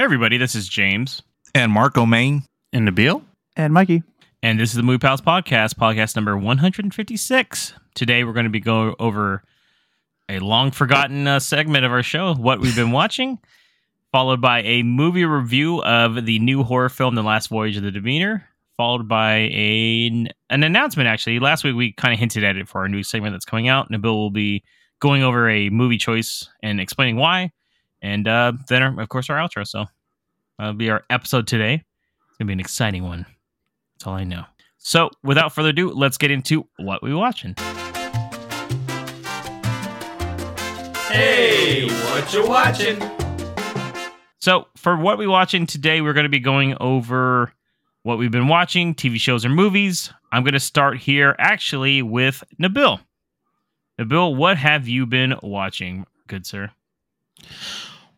Hey, everybody, this is James. And Marco Main. And Nabil. And Mikey. And this is the Movie Pals Podcast, podcast number 156. Today, we're going to be going over a long forgotten uh, segment of our show, What We've Been Watching, followed by a movie review of the new horror film, The Last Voyage of the Demeter, followed by a, an announcement, actually. Last week, we kind of hinted at it for our new segment that's coming out. Nabil will be going over a movie choice and explaining why. And uh, then, of course, our outro. So that'll be our episode today. It's going to be an exciting one. That's all I know. So, without further ado, let's get into what we're watching. Hey, what you watching? So, for what we're watching today, we're going to be going over what we've been watching, TV shows or movies. I'm going to start here actually with Nabil. Nabil, what have you been watching, good sir?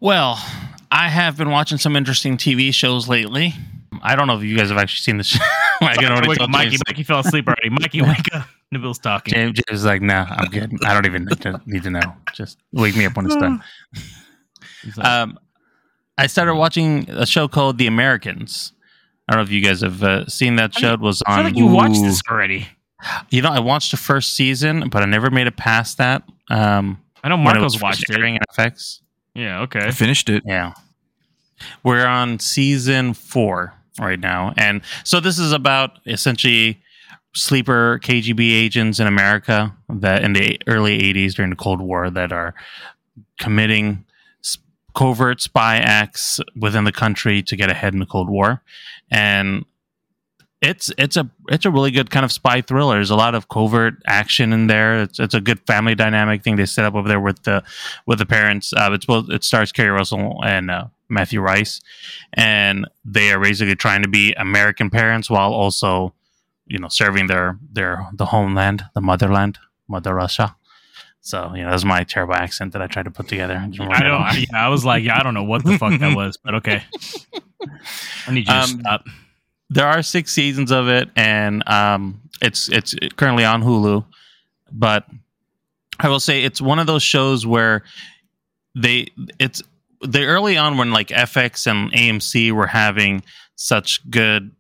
Well, I have been watching some interesting TV shows lately. I don't know if you guys have actually seen this. I can already tell up, Mikey, James, Mikey fell asleep already. Mikey, wake up. Nabil's talking. James, James is like, nah, I'm good. I don't even need to, know. Just wake me up when it's done. Um, I started watching a show called The Americans. I don't know if you guys have uh, seen that show. It was I feel on. like you watched this already. You know, I watched the first season, but I never made it past that. Um, I know it Marco's watched it. FX. Yeah, I okay. finished it. Yeah. We're on season four right now. And so this is about essentially sleeper KGB agents in America that in the early 80s during the Cold War that are committing covert spy acts within the country to get ahead in the Cold War. And it's it's a it's a really good kind of spy thriller. There's a lot of covert action in there. It's it's a good family dynamic thing they set up over there with the with the parents. Uh, it's both it stars Keri Russell and uh, Matthew Rhys, and they are basically trying to be American parents while also, you know, serving their their the homeland, the motherland, Mother Russia. So you know, that's my terrible accent that I tried to put together. I don't. I, yeah, I was like, yeah, I don't know what the fuck that was, but okay. I need you to Um, stop. There are six seasons of it, and um, it's it's currently on Hulu. But I will say it's one of those shows where they it's they early on when like FX and AMC were having such good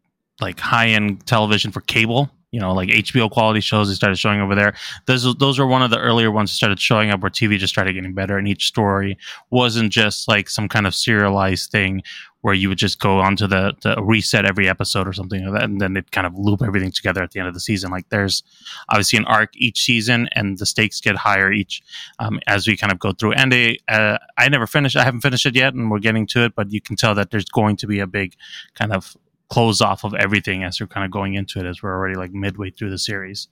like high end television for cable. You know, like HBO quality shows they started showing over there. Those those were one of the earlier ones that started showing up where TV just started getting better, and each story wasn't just like some kind of serialized thing where you would just go onto the, the reset every episode or something like that, and then it kind of loop everything together at the end of the season. Like there's obviously an arc each season, and the stakes get higher each um, as we kind of go through. And they, uh, I never finished. I haven't finished it yet, and we're getting to it. But you can tell that there's going to be a big kind of close off of everything as we're kind of going into it, as we're already like midway through the series.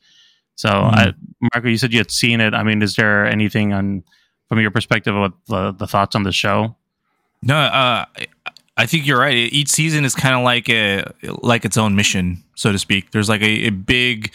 So, I, Marco, you said you had seen it. I mean, is there anything on from your perspective of the, the thoughts on the show? No, uh, I- think you're right. Each season is kind of like a like its own mission, so to speak. There's like a, a big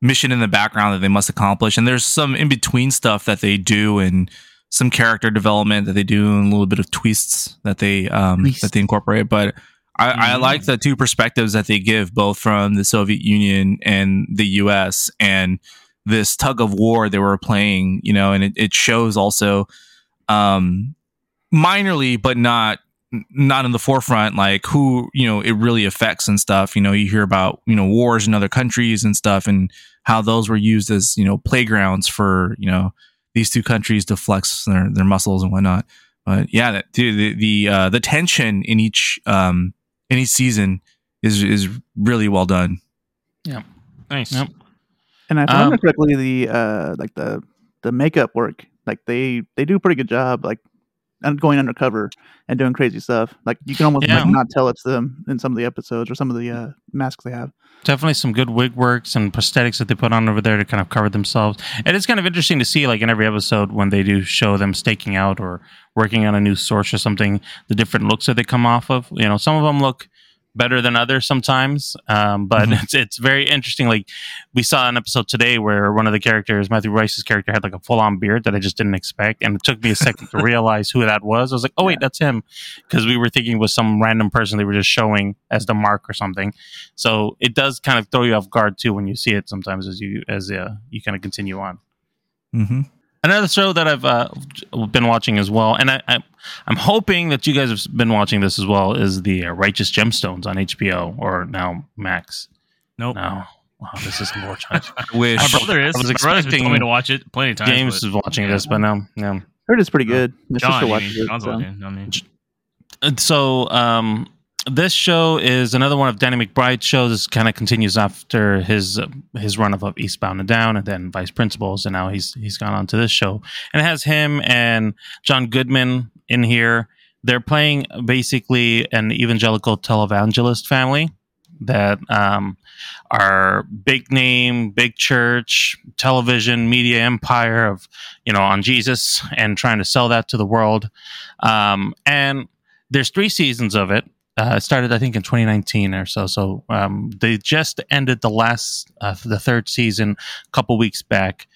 mission in the background that they must accomplish, and there's some in between stuff that they do, and some character development that they do, and a little bit of twists that they um, Twist. that they incorporate. But I, I like the two perspectives that they give, both from the Soviet Union and the U.S. and this tug of war they were playing. You know, and it, it shows also um, minorly, but not not in the forefront like who you know it really affects and stuff you know you hear about you know wars in other countries and stuff and how those were used as you know playgrounds for you know these two countries to flex their, their muscles and whatnot but yeah that, the the uh, the tension in each um in each season is is really well done Yeah. Nice. Yep. And if I remember Um, correctly, the uh like the the makeup work, like they they do a pretty good job, like un- going undercover and doing crazy stuff. Like you can almost Yeah. like not tell it's them in some of the episodes or some of the uh, masks they have. definitely some good wig works and prosthetics that they put on over there to kind of cover themselves. And it's kind of interesting to see, like in every episode, when they do show them staking out or working on a new source or something, the different looks that they come off of. You know, some of them look better than others sometimes, um, but Mhm. it's it's very interesting. Like we saw an episode today where one of the characters, Matthew Rhys's character, had like a full on beard that I just didn't expect, and it took me a second to realize who that was. I was like, oh wait, that's him, because we were thinking it was some random person they were just showing as the mark or something. So it does kind of throw you off guard too when you see it sometimes as you as uh, you kind of continue on. mm-hmm. Another show that I've uh, been watching as well, and I, I, I'm hoping that you guys have been watching this as well, is the uh, Righteous Gemstones on HBO or now Max. Nope. No, wow, this is more challenging. I wish. My brother is. I was My brother's been expecting told me to watch it plenty of times. James but is watching yeah. this, but no, no. Heard it's pretty good. My John, sister you mean, it. John's so. watching. I mean, And so um, this show is another one of Danny McBride's shows. This kind of continues after his uh, his run of, of Eastbound and Down, and then Vice Principals, and now he's he's gone on to this show, and it has him and John Goodman in here. They're playing basically an evangelical televangelist family that um, are big name, big church, television, media empire of you know on Jesus and trying to sell that to the world. Um, and there's three seasons of it. Uh, started, I think, in 2019 or so. So um, they just ended the last, uh, the third season, a couple weeks back.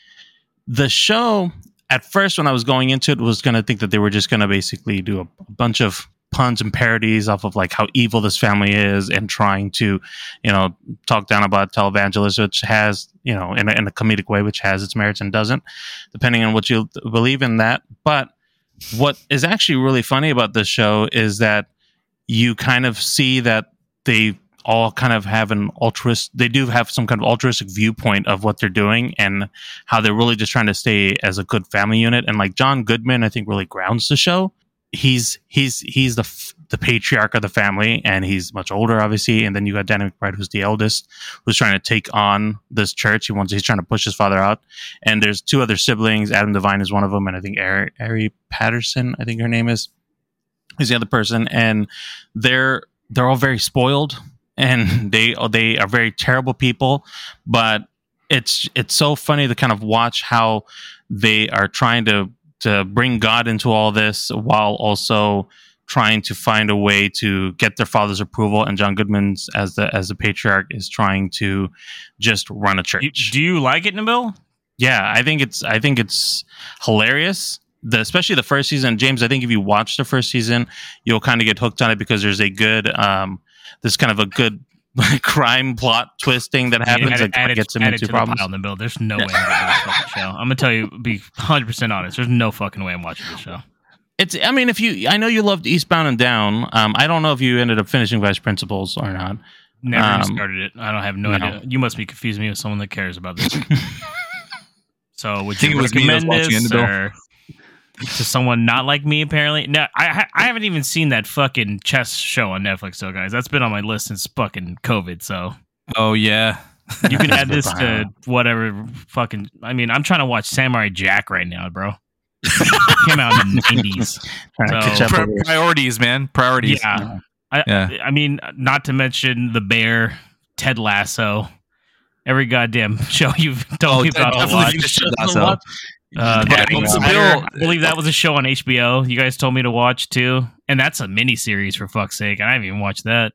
The show, at first, when I was going into it, was going to think that they were just going to basically do a, bunch of puns and parodies off of like how evil this family is and trying to, you know, talk down about televangelists, which has, you know, in a, in a comedic way, which has its merits and doesn't, depending on what you believe in that. But what is actually really funny about this show is that you kind of see that they all kind of have an altruist they do have some kind of altruistic viewpoint of what they're doing and how they're really just trying to stay as a good family unit. And like john goodman i think really grounds the show. He's he's he's the f- the patriarch of the family and he's much older obviously. And then you got danny mcbride who's the eldest who's trying to take on this church. He wants he's trying to push his father out. And there's two other siblings. Adam devine is one of them and i think ari, ari patterson i think her name is is the other person. And they're they're all very spoiled and they they are very terrible people but it's it's so funny to kind of watch how they are trying to to bring god into all this while also trying to find a way to get their father's approval and john goodman's as the as the patriarch is trying to just run a church do you like it, Nabil? yeah, I think it's I think it's hilarious. The, especially the first season, James. I think if you watch the first season, you'll kind of get hooked on it because there's a good, um, there's kind of a good crime plot twisting that happens Add that it- add it- gets him into to problems. The pile, Nabil. There's no way I'm watching this fucking show. I'm gonna tell you, be 100 percent honest. There's no fucking way I'm watching this show. It's. I mean, if you, I know you loved Eastbound and Down. Um, I don't know if you ended up finishing Vice Principals or not. Never even Um, started it. I don't have no, no. idea. You must be confusing me with someone that cares about this. so would think you it was me that was recommend watching this it, or to someone not like me? Apparently, no. I I haven't even seen that fucking chess show on Netflix, though, guys. That's been on my list since fucking COVID. So Oh yeah. you can add this to whatever fucking. I mean, I'm trying to watch Samurai Jack right now, bro. Came out in the 90s. Trying So- Pri- priorities, man. Priorities. Yeah. I, Yeah. I mean, not to mention The Bear, Ted Lasso, every goddamn show you've told Oh, me about to definitely watch. finish Ted Lasso. Watch- Uh, Yeah, The it's bill- I believe that was a show on HBO. You guys told me to watch too, and that's a mini series for fuck's sake. I haven't even watched that.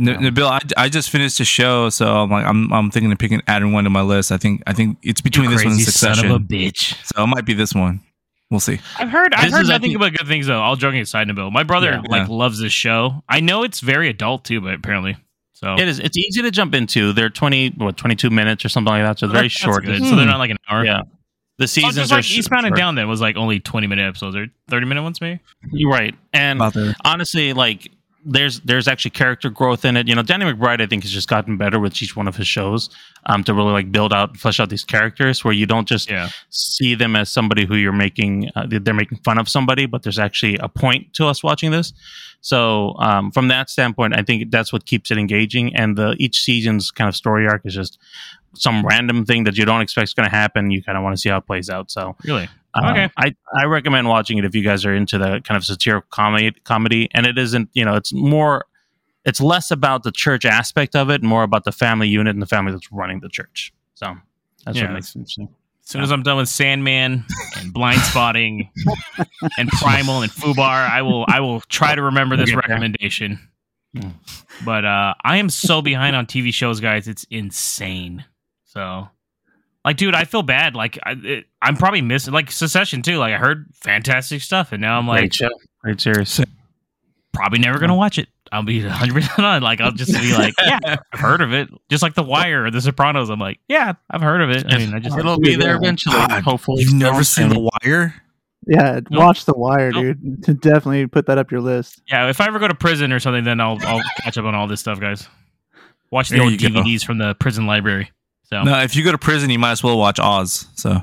N- N- Bill, I, I just finished a show, so I'm like I'm I'm thinking of picking adding one to my list. I think I think it's between this one and Crazy son of a bitch. So it might be this one. We'll see. I've heard I've This heard nothing think- about good things though. All joking aside, Nabil, my brother Yeah. like Yeah. loves this show. I know it's very adult too, but apparently, so It is. It's easy to jump into. They're twenty, what, twenty-two minutes or something like that. So Well, very short. good. Hmm. So they're not like an hour. Yeah. The Oh, seasons just are like sh- Eastbound and. Down. Then was like only twenty minute episodes or thirty minute ones, maybe. You're right. And honestly, like there's there's actually character growth in it. You know, Danny McBride, I think, has just gotten better with each one of his shows um, to really like build out, flesh out these characters where you don't just Yeah. see them as somebody who you're making uh, they're making fun of somebody, but there's actually a point to us watching this. So um, from that standpoint, I think that's what keeps it engaging. And the each season's kind of story arc is just some random thing that you don't expect is going to happen. You kind of want to see how it plays out. So Really? um, Okay. I, I recommend watching it if you guys are into the kind of satirical comedy comedy and it isn't you know it's more it's less about the church aspect of it more about the family unit and the family that's running the church so that's Yeah. what makes it interesting As soon as I'm done with Sandman and Blind Spotting and Primal and Fubar, I will I will try to remember this We'll get there. recommendation. Hmm. But uh, I am so behind on TV shows, guys. It's insane. So, like, dude, I feel bad. Like, I, it, I'm probably missing like Succession too. Like, I heard fantastic stuff, and now I'm like, great show great series probably never gonna watch it. I'll be 100 percent on. Like I'll just be like, yeah, I've heard of it. Just like The Wire or The Sopranos. I'm like, yeah, I've heard of it. I mean, I just It'll be there eventually. God, hopefully, You've never seen on The Wire? Yeah, Nope. watch The Wire, Nope. dude. To definitely put that up your list. yeah. If I ever go to prison or something, then I'll I'll catch up on all this stuff, guys. Watch the There old you go. DVDs from the prison library. So No, if you go to prison, you might as well watch Oz. So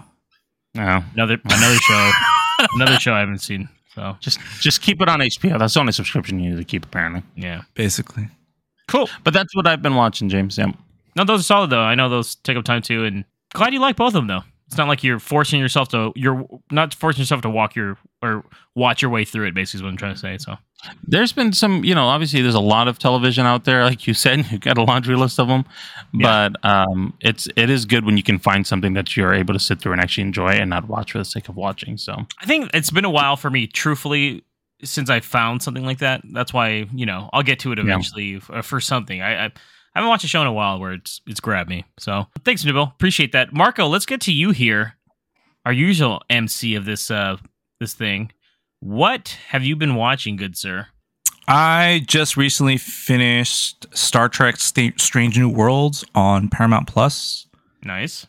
No, another another show, another show I haven't seen. So just just keep it on HBO. That's the only subscription you need to keep, apparently. yeah, basically, cool. But that's what I've been watching, James. Yeah. No, those are solid though. I know those take up time too, and glad you like both of them though. It's not like you're forcing yourself to you're not forcing yourself to walk your or watch your way through it. Basically, is what I'm trying to say. So There's been some, you know, obviously there's a lot of television out there, like you said, you've got a laundry list of them. Yeah. But um, it's it is good when you can find something that you're able to sit through and actually enjoy and not watch for the sake of watching. So I think it's been a while for me, truthfully, since I found something like that. That's why you know I'll get to it eventually uh, for something. I, I I haven't watched a show in a while where it's it's grabbed me. So thanks, Nibble. Appreciate that, Marco. Let's get to you here, our usual MC of this uh this thing. What have you been watching, good sir? I just recently finished Star Trek: Sta- Strange New Worlds on Paramount Plus. Nice.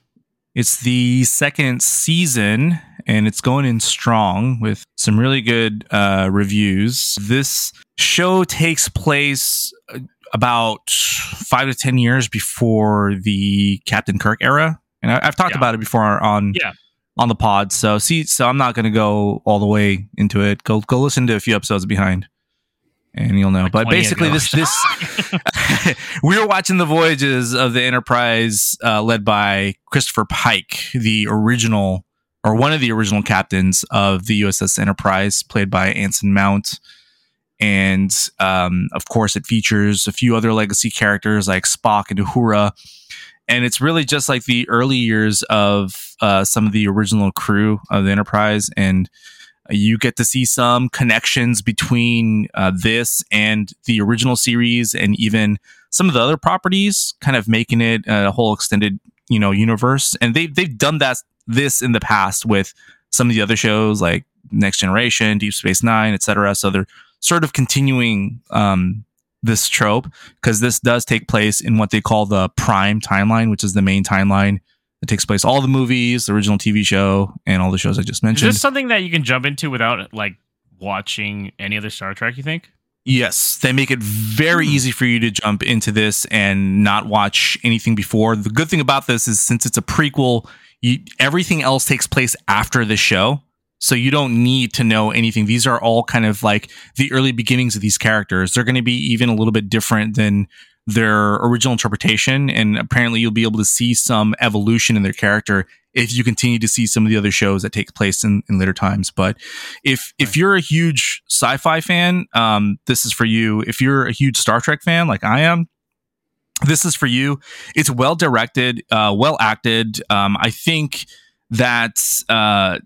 It's the second season, and it's going in strong with some really good uh, reviews. This show takes place uh, about five to ten years before the Captain Kirk era, and I, I've talked Yeah. about it before on Yeah. On the pod. So see, so I'm not going to go all the way into it. Go go listen to a few episodes behind, and you'll know. Like but basically, ago. this this we were watching the voyages of the Enterprise, uh, led by Christopher Pike, the original or one of the original captains of the USS Enterprise, played by Anson Mount. And um, of course, it features a few other legacy characters like Spock and Uhura. And it's really just like the early years of uh, some of the original crew of the Enterprise. And you get to see some connections between uh, this and the original series and even some of the other properties, kind of making it a whole extended, you know, universe. And they they've done that this in the past with some of the other shows like Next Generation, Deep Space Nine, etc. So they're sort of continuing um, this trope because this does take place in what they call the Prime timeline, which is the main timeline that takes place all the movies, the original TV show, and all the shows I just mentioned. Is this something that you can jump into without like watching any other Star Trek? You think? Yes, they make it very hmm. easy for you to jump into this and not watch anything before. The good thing about this is since it's a prequel, you, everything else takes place after the show. So you don't need to know anything. These are all kind of like the early beginnings of these characters. They're going to be even a little bit different than their original interpretation. And apparently you'll be able to see some evolution in their character if you continue to see some of the other shows that take place in, in later times. But if if you're a huge sci-fi fan, um, this is for you. If you're a huge Star Trek fan, like I am, this is for you. It's well directed, uh, well acted. Um, I think that uh,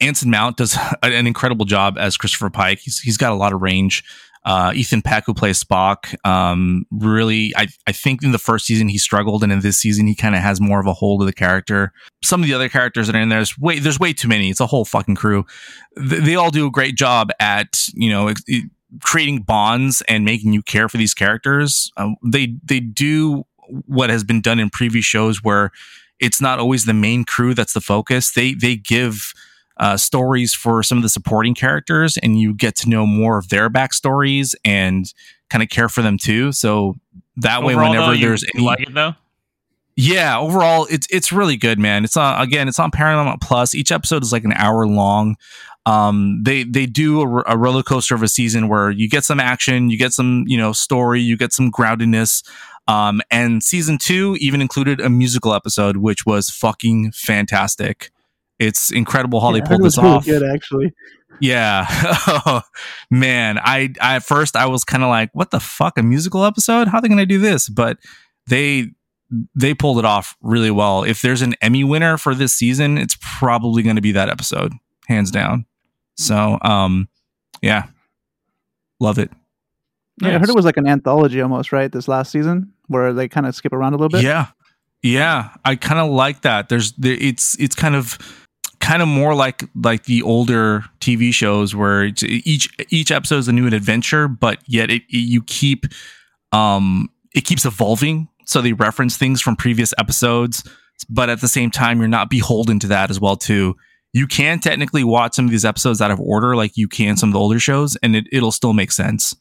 Anson Mount does an incredible job as Christopher Pike. He's he's got a lot of range. Uh, Ethan Peck, who plays Spock, um, really, I, I think in the first season he struggled, and in this season he kind of has more of a hold of the character. Some of the other characters that are in there, there's way, there's way too many. It's a whole fucking crew. Th- they all do a great job at you know ex- it- creating bonds and making you care for these characters. Um, they they do what has been done in previous shows where it's not always the main crew that's the focus. They they give uh, stories for some of the supporting characters, and you get to know more of their backstories and kind of care for them too. So that way, whenever though, there's any, like it though. yeah, overall, it's it's really good, man. It's on again, it's on Paramount Plus. Each episode is like an hour long. Um, they they do a, a roller coaster of a season where you get some action, you get some you know story, you get some groundedness. Um, and season two even included a musical episode, which was fucking fantastic. It's incredible how Yeah, they pulled heard it was this really off. Good, actually. Yeah. oh, man, I, I at first I was kind of like, what the fuck, a musical episode? How are they going to do this? But they they pulled it off really well. If there's an Emmy winner for this season, it's probably going to be that episode, hands down. So, um yeah. Love it. Yeah, I heard it was like an anthology almost, right? This last season, where they kind of skip around a little bit. Yeah. Yeah, I kind of like that. There's there, it's it's kind of kind of more like like the older TV shows where each each episode is a new adventure, but yet it, it- you keep um it keeps evolving. So they reference things from previous episodes, but at the same time, you're not beholden to that as well too. You can technically watch some of these episodes out of order, like you can some of the older shows, and it, it'll still make sense.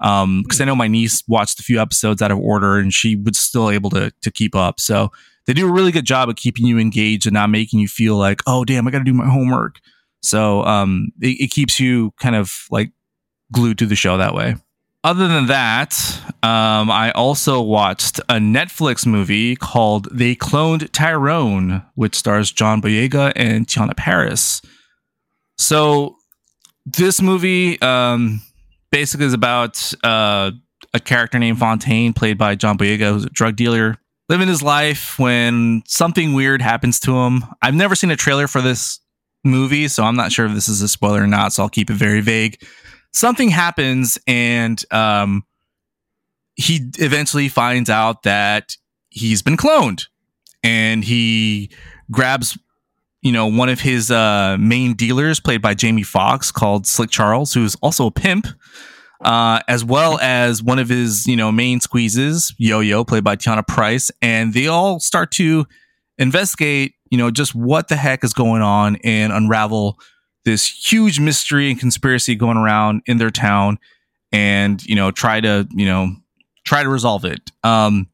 Um, because I know my niece watched a few episodes out of order, and she was still able to to keep up. So they do a really good job of keeping you engaged and not making you feel like, oh damn, I got to do my homework. So um, it, it keeps you kind of like glued to the show that way. Other than that, um, I also watched a Netflix movie called They Cloned Tyrone, which stars John Boyega and Teyonah Parris. So this movie um, basically is about uh, a character named Fontaine, played by John Boyega, who's a drug dealer, living his life when something weird happens to him. I've never seen a trailer for this movie, so I'm not sure if this is a spoiler or not, so I'll keep it very vague. Something happens, and um, he eventually finds out that he's been cloned, and he grabs, you know, one of his uh, main dealers, played by Jamie Foxx, called Slick Charles, who's also a pimp, uh, as well as one of his, you know, main squeezes, Yo Yo, played by Teyonah Parris, and they all start to investigate, you know, just what the heck is going on and unravel this huge mystery and conspiracy going around in their town, and you know, try to, you know, try to resolve it. Um,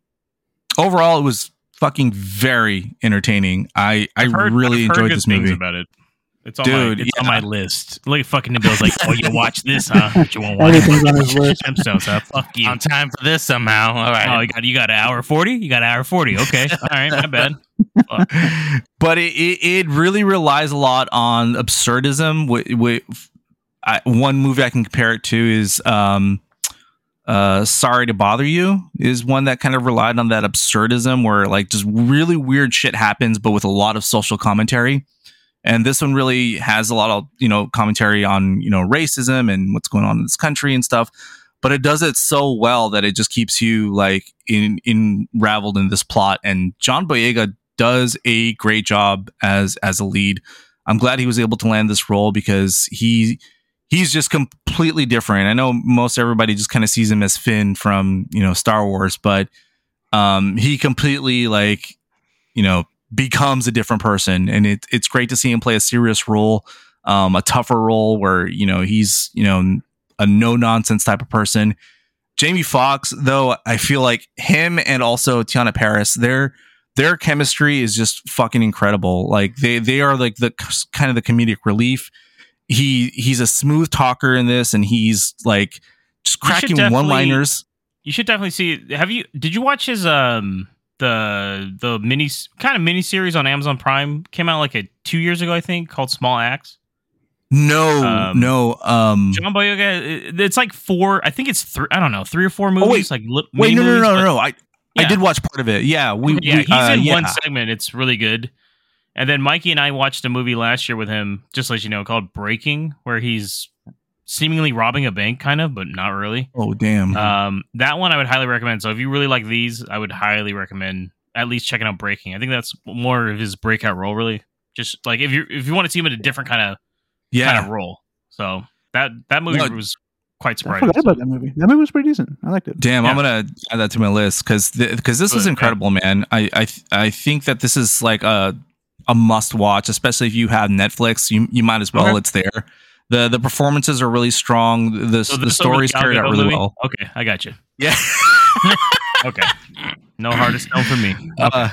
overall, it was fucking very entertaining. I I I've heard- really enjoyed this movie. about it. It's on Dude, my it's on my list. Look at fucking Nabil's like, oh, you watch this, huh? But you won't watch Everything's on his list. Gemstones, huh? Fuck you. On time for this somehow. All right. Oh, you got you got an hour forty. You got an hour forty. Okay, all right, my bad. but it, it, it really relies a lot on absurdism. With, with I, one movie I can compare it to is um, uh, "Sorry to Bother You" is one that kind of relied on that absurdism, where like just really weird shit happens, but with a lot of social commentary. And this one really has a lot of you know commentary on you know racism and what's going on in this country and stuff. But it does it so well that it just keeps you like in in raveled in this plot. And John Boyega does a great job as as a lead. I'm glad he was able to land this role because he he's just completely different. I know most everybody just kind of sees him as Finn from you know Star Wars, but um, he completely like you know becomes a different person, and it, it's great to see him play a serious role, um, a tougher role where you know he's you know a no nonsense type of person. Jamie Foxx, though, I feel like him and also Teyonah Parris, they're their chemistry is just fucking incredible. Like they they are like the kind of the comedic relief. He he's a smooth talker in this, and he's like just cracking one liners. You should definitely see. Have you? Did you watch his um the the mini kind of mini series on Amazon Prime? Came out like a two years ago, I think, called Small Axe. No, Um, no. Um, John Boyega. It's like four. I think it's three. I don't know, three or four movies. wait. like li- wait, no, no, movies, no, no, no. I I did watch part of it. Yeah, we yeah, we, he's uh, in yeah. one segment. It's really good. And then Mikey and I watched a movie last year with him, just let you know, called Breaking, where he's seemingly robbing a bank, kind of, but not really. Oh damn. Um, that one I would highly recommend. So if you really like these, I would highly recommend at least checking out Breaking. I think that's more of his breakout role, really. Just like if you if you want to see him in a different kind of yeah. kind of role. So that that movie No, was quite I surprising. forgot about that movie. That movie was pretty decent. I liked it. Damn, I'm gonna add that to my list because because this is Good, incredible, man. I I th- I think that this is like a a must watch, especially if you have Netflix. You you might as well. Okay. It's there. The The performances are really strong. The So the stories carried out really movie? well. Okay, I got you. Yeah. Okay, no hardest no for me. Uh,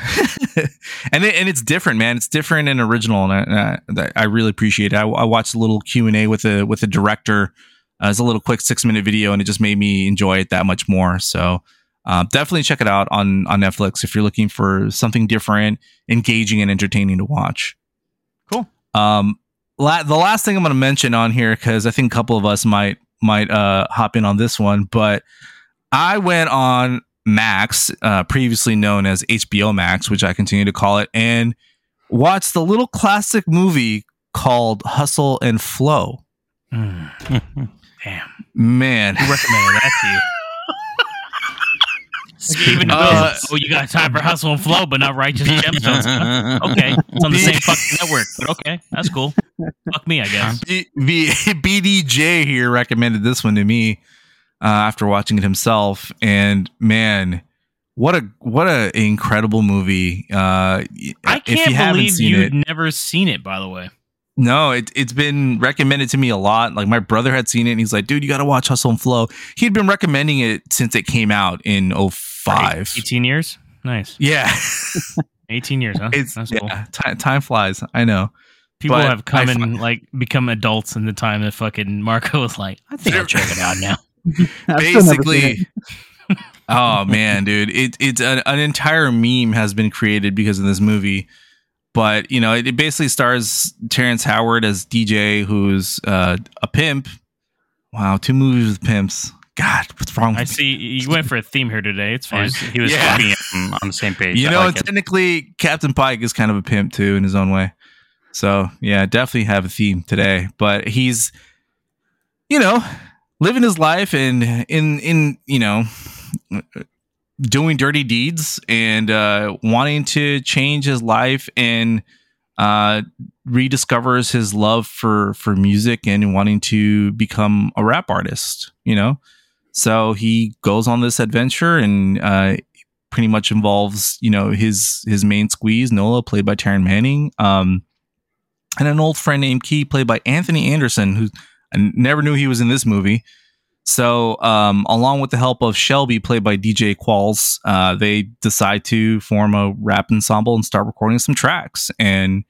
and it, and it's different, man. It's different and original, and I, and I, I really appreciate it. I, I watched a little Q and A with the with the director. Uh, it's a little quick six minute video, and it just made me enjoy it that much more. So uh, definitely check it out on on Netflix if you're looking for something different, engaging, and entertaining to watch. Cool. Um, la- the last thing I'm going to mention on here because I think a couple of us might might uh hop in on this one, but I went on Max, uh, previously known as HBO Max, which I continue to call it, and watched the little classic movie called Hustle and Flow. Mm, damn, Man, recommended that to you? Steven Uh, Wills. Oh, you got time for hustle and flow, but not righteous gemstones. Okay, it's on the same fucking network, but okay, that's cool. Fuck me, I guess. B- B- BDJ here recommended this one to me uh, after watching it himself, and man, what a what a incredible movie! Uh, I if you can't haven't believe seen you've it, never seen it. By the way, no, it, it's been recommended to me a lot. Like my brother had seen it, and he's like, "Dude, you got to watch Hustle and Flow." He'd been recommending it since it came out in 05. eighteen years. Nice, Yeah, eighteen years, huh? it's that's yeah, cool. ti- time flies. I know. People but have come I and like become adults in the time that fucking Marco was like, I think I'll check it out now. I've still never seen basically oh man dude it, it's an, an entire meme has been created because of this movie but you know it, it basically stars terrence howard as dj who's uh, a pimp wow two movies with pimps god what's wrong I with me? see you went for a theme here today. It's fine. he was Yeah. keeping it on, on the same page. you know like and it. technically captain pike is kind of a pimp too in his own way so yeah definitely have a theme today but he's you know living his life and in in you know doing dirty deeds and uh wanting to change his life and uh rediscovers his love for for music and wanting to become a rap artist you know so he goes on this adventure and uh pretty much involves you know his his main squeeze Nola played by Taryn Manning um and an old friend named Key played by Anthony Anderson who I never knew he was in this movie. So um along with the help of Shelby played by DJ Qualls uh they decide to form a rap ensemble and start recording some tracks and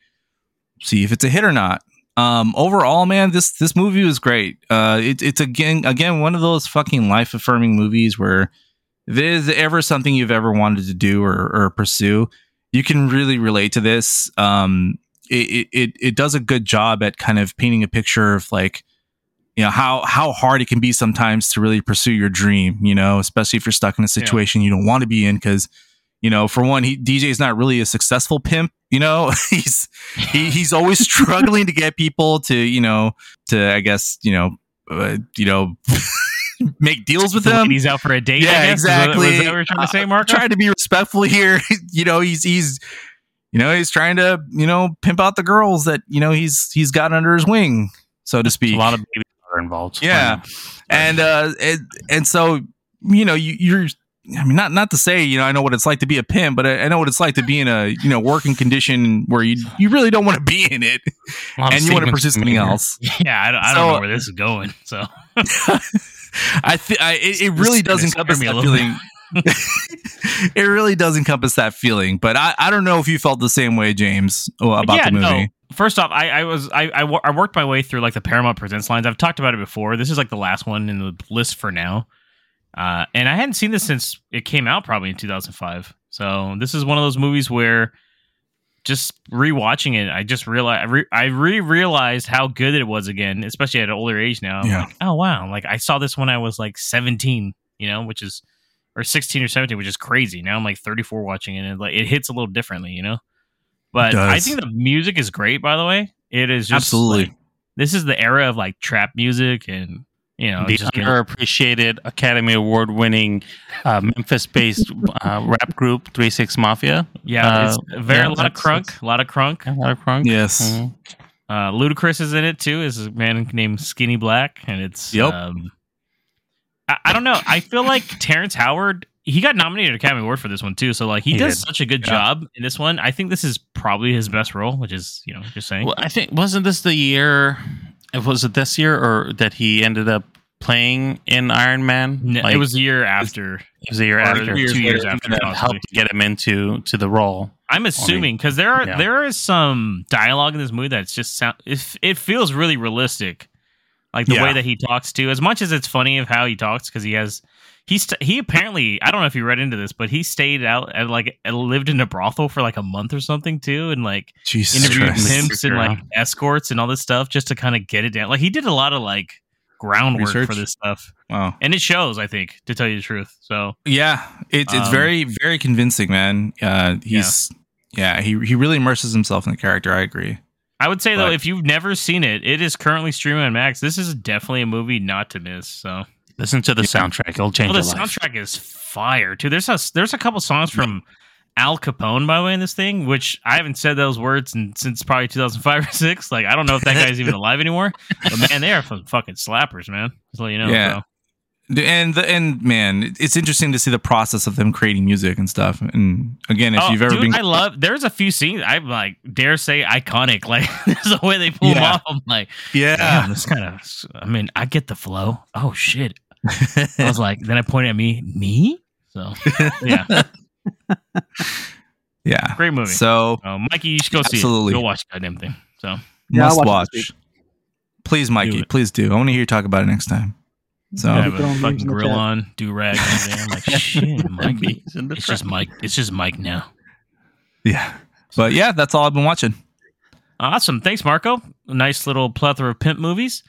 see if it's a hit or not um overall man this this movie was great uh it, it's again again one of those fucking life affirming movies where if it is ever something you've ever wanted to do or, or pursue, you can really relate to this. Um, it, it it does a good job at kind of painting a picture of like, you know, how how hard it can be sometimes to really pursue your dream. You know, especially if you're stuck in a situation you don't want to be in, because you know, for one, he is not really a successful pimp. You know, he's he, he's always struggling to get people to you know to I guess you know uh, you know make deals with The him. lady's out for a date. Yeah, guess? Is that- exactly. Was that what trying to say, Uh, Marco? trying to be respectful here. you know, he's he's you know he's trying to you know pimp out the girls that you know he's he's got under his wing, so to speak. a lot of babies are involved. Yeah. and uh and, and so you know you, you're. I mean, not not to say you know I know what it's like to be a pimp, but I, I know what it's like to be in a you know working condition where you you really don't want to be in it, of and you want to pursue something here. else. yeah, I don't, I don't So- know where this is going. So I think it, it really does encompass me a little feeling. it really does encompass that feeling, but I, I don't know if you felt the same way, James, about yeah, the movie. no. First off, I, I was I, I I worked my way through like the Paramount Presents lines. I've talked about it before. This is like the last one in the list for now, uh, and I hadn't seen this since it came out probably in 2005. So this is one of those movies where just rewatching it, I just realized I re, realized how good it was again, especially at an older age now. I'm Yeah. like, oh wow, like I saw this when I was like 17, you know, which is or 16 or 17, which is crazy. Now I'm like 34 watching it, and it, like it hits a little differently, you know. But. I think the music is great. By the way, it is just Absolutely. like, this is the era of like trap music, and you know, the just getting- underappreciated Academy Award winning uh, Memphis based uh, rap group Three Six Mafia. yeah, uh, it's very yeah, a lot of crunk, a lot of crunk. A lot of crunk. Yes. Mhm. Uh, Ludacris is in it too. Is a man named Skinny Black, and it's Yep. Um, I, I don't know. I feel like Terrence Howard. He got nominated Academy Award for this one too. So like he, He does did. such a good Yeah. job in this one. I think this is probably his best role, which is you know just saying. Well, I think wasn't this the year? Was it this year or that he ended up playing in Iron Man? No, Like, it was the year after. it was the year or after. two years years after, that helped get him into to the role. I'm assuming because there are yeah. there is some dialogue in this movie that's just sound. It, it feels really realistic, like the Yeah. way that he talks to. As much as it's funny of how he talks because he has he's he apparently I don't know if you read into this, but he stayed out and like lived in a brothel for like a month or something too, and like Jesus interviewed Christ. pimps and like escorts and all this stuff just to kind of get it down. Like he did a lot of like groundwork Research? for this stuff, Wow. and it shows. I think to tell you the truth. So Yeah, it's it's Um, very very convincing, man. Uh, he's yeah. he he really immerses himself in the character. I agree. I would say though, if you've never seen it, it is currently streaming on Max. This is definitely a movie not to miss. So Listen to the soundtrack; it'll change Well, the soundtrack is fire too. There's a there's a couple songs from Al Kapone by the way in this thing, which I haven't said those words in, since probably 2005 or six. Like I don't know if that guy's even alive anymore. But man, they are some fucking slappers, man. Just let you know. Yeah. so. and the and man, it's interesting to see the process of them creating music and stuff. And again, if Oh, you've ever dude, been, I love. There's a few scenes I like dare say iconic. Like there's the way they pull them off. I'm like, yeah, this kind of. I mean, I get the flow. Oh shit. I was like, then I pointed at me, me. So yeah, yeah, great movie. So Oh, Mikey, you should go see Absolutely. it. Go watch the goddamn thing. So Yeah, I'll must watch watch. Please, Mikey, it. please do. I want to hear you talk about it next time. So I Yeah. have Put on a fucking grill on, do rag. I'm like, shit, Mikey. Memes in It's just Mike. It's just Mike now. yeah, but yeah, that's all I've been watching. Awesome. Thanks, Marco. Nice little plethora of pimp movies.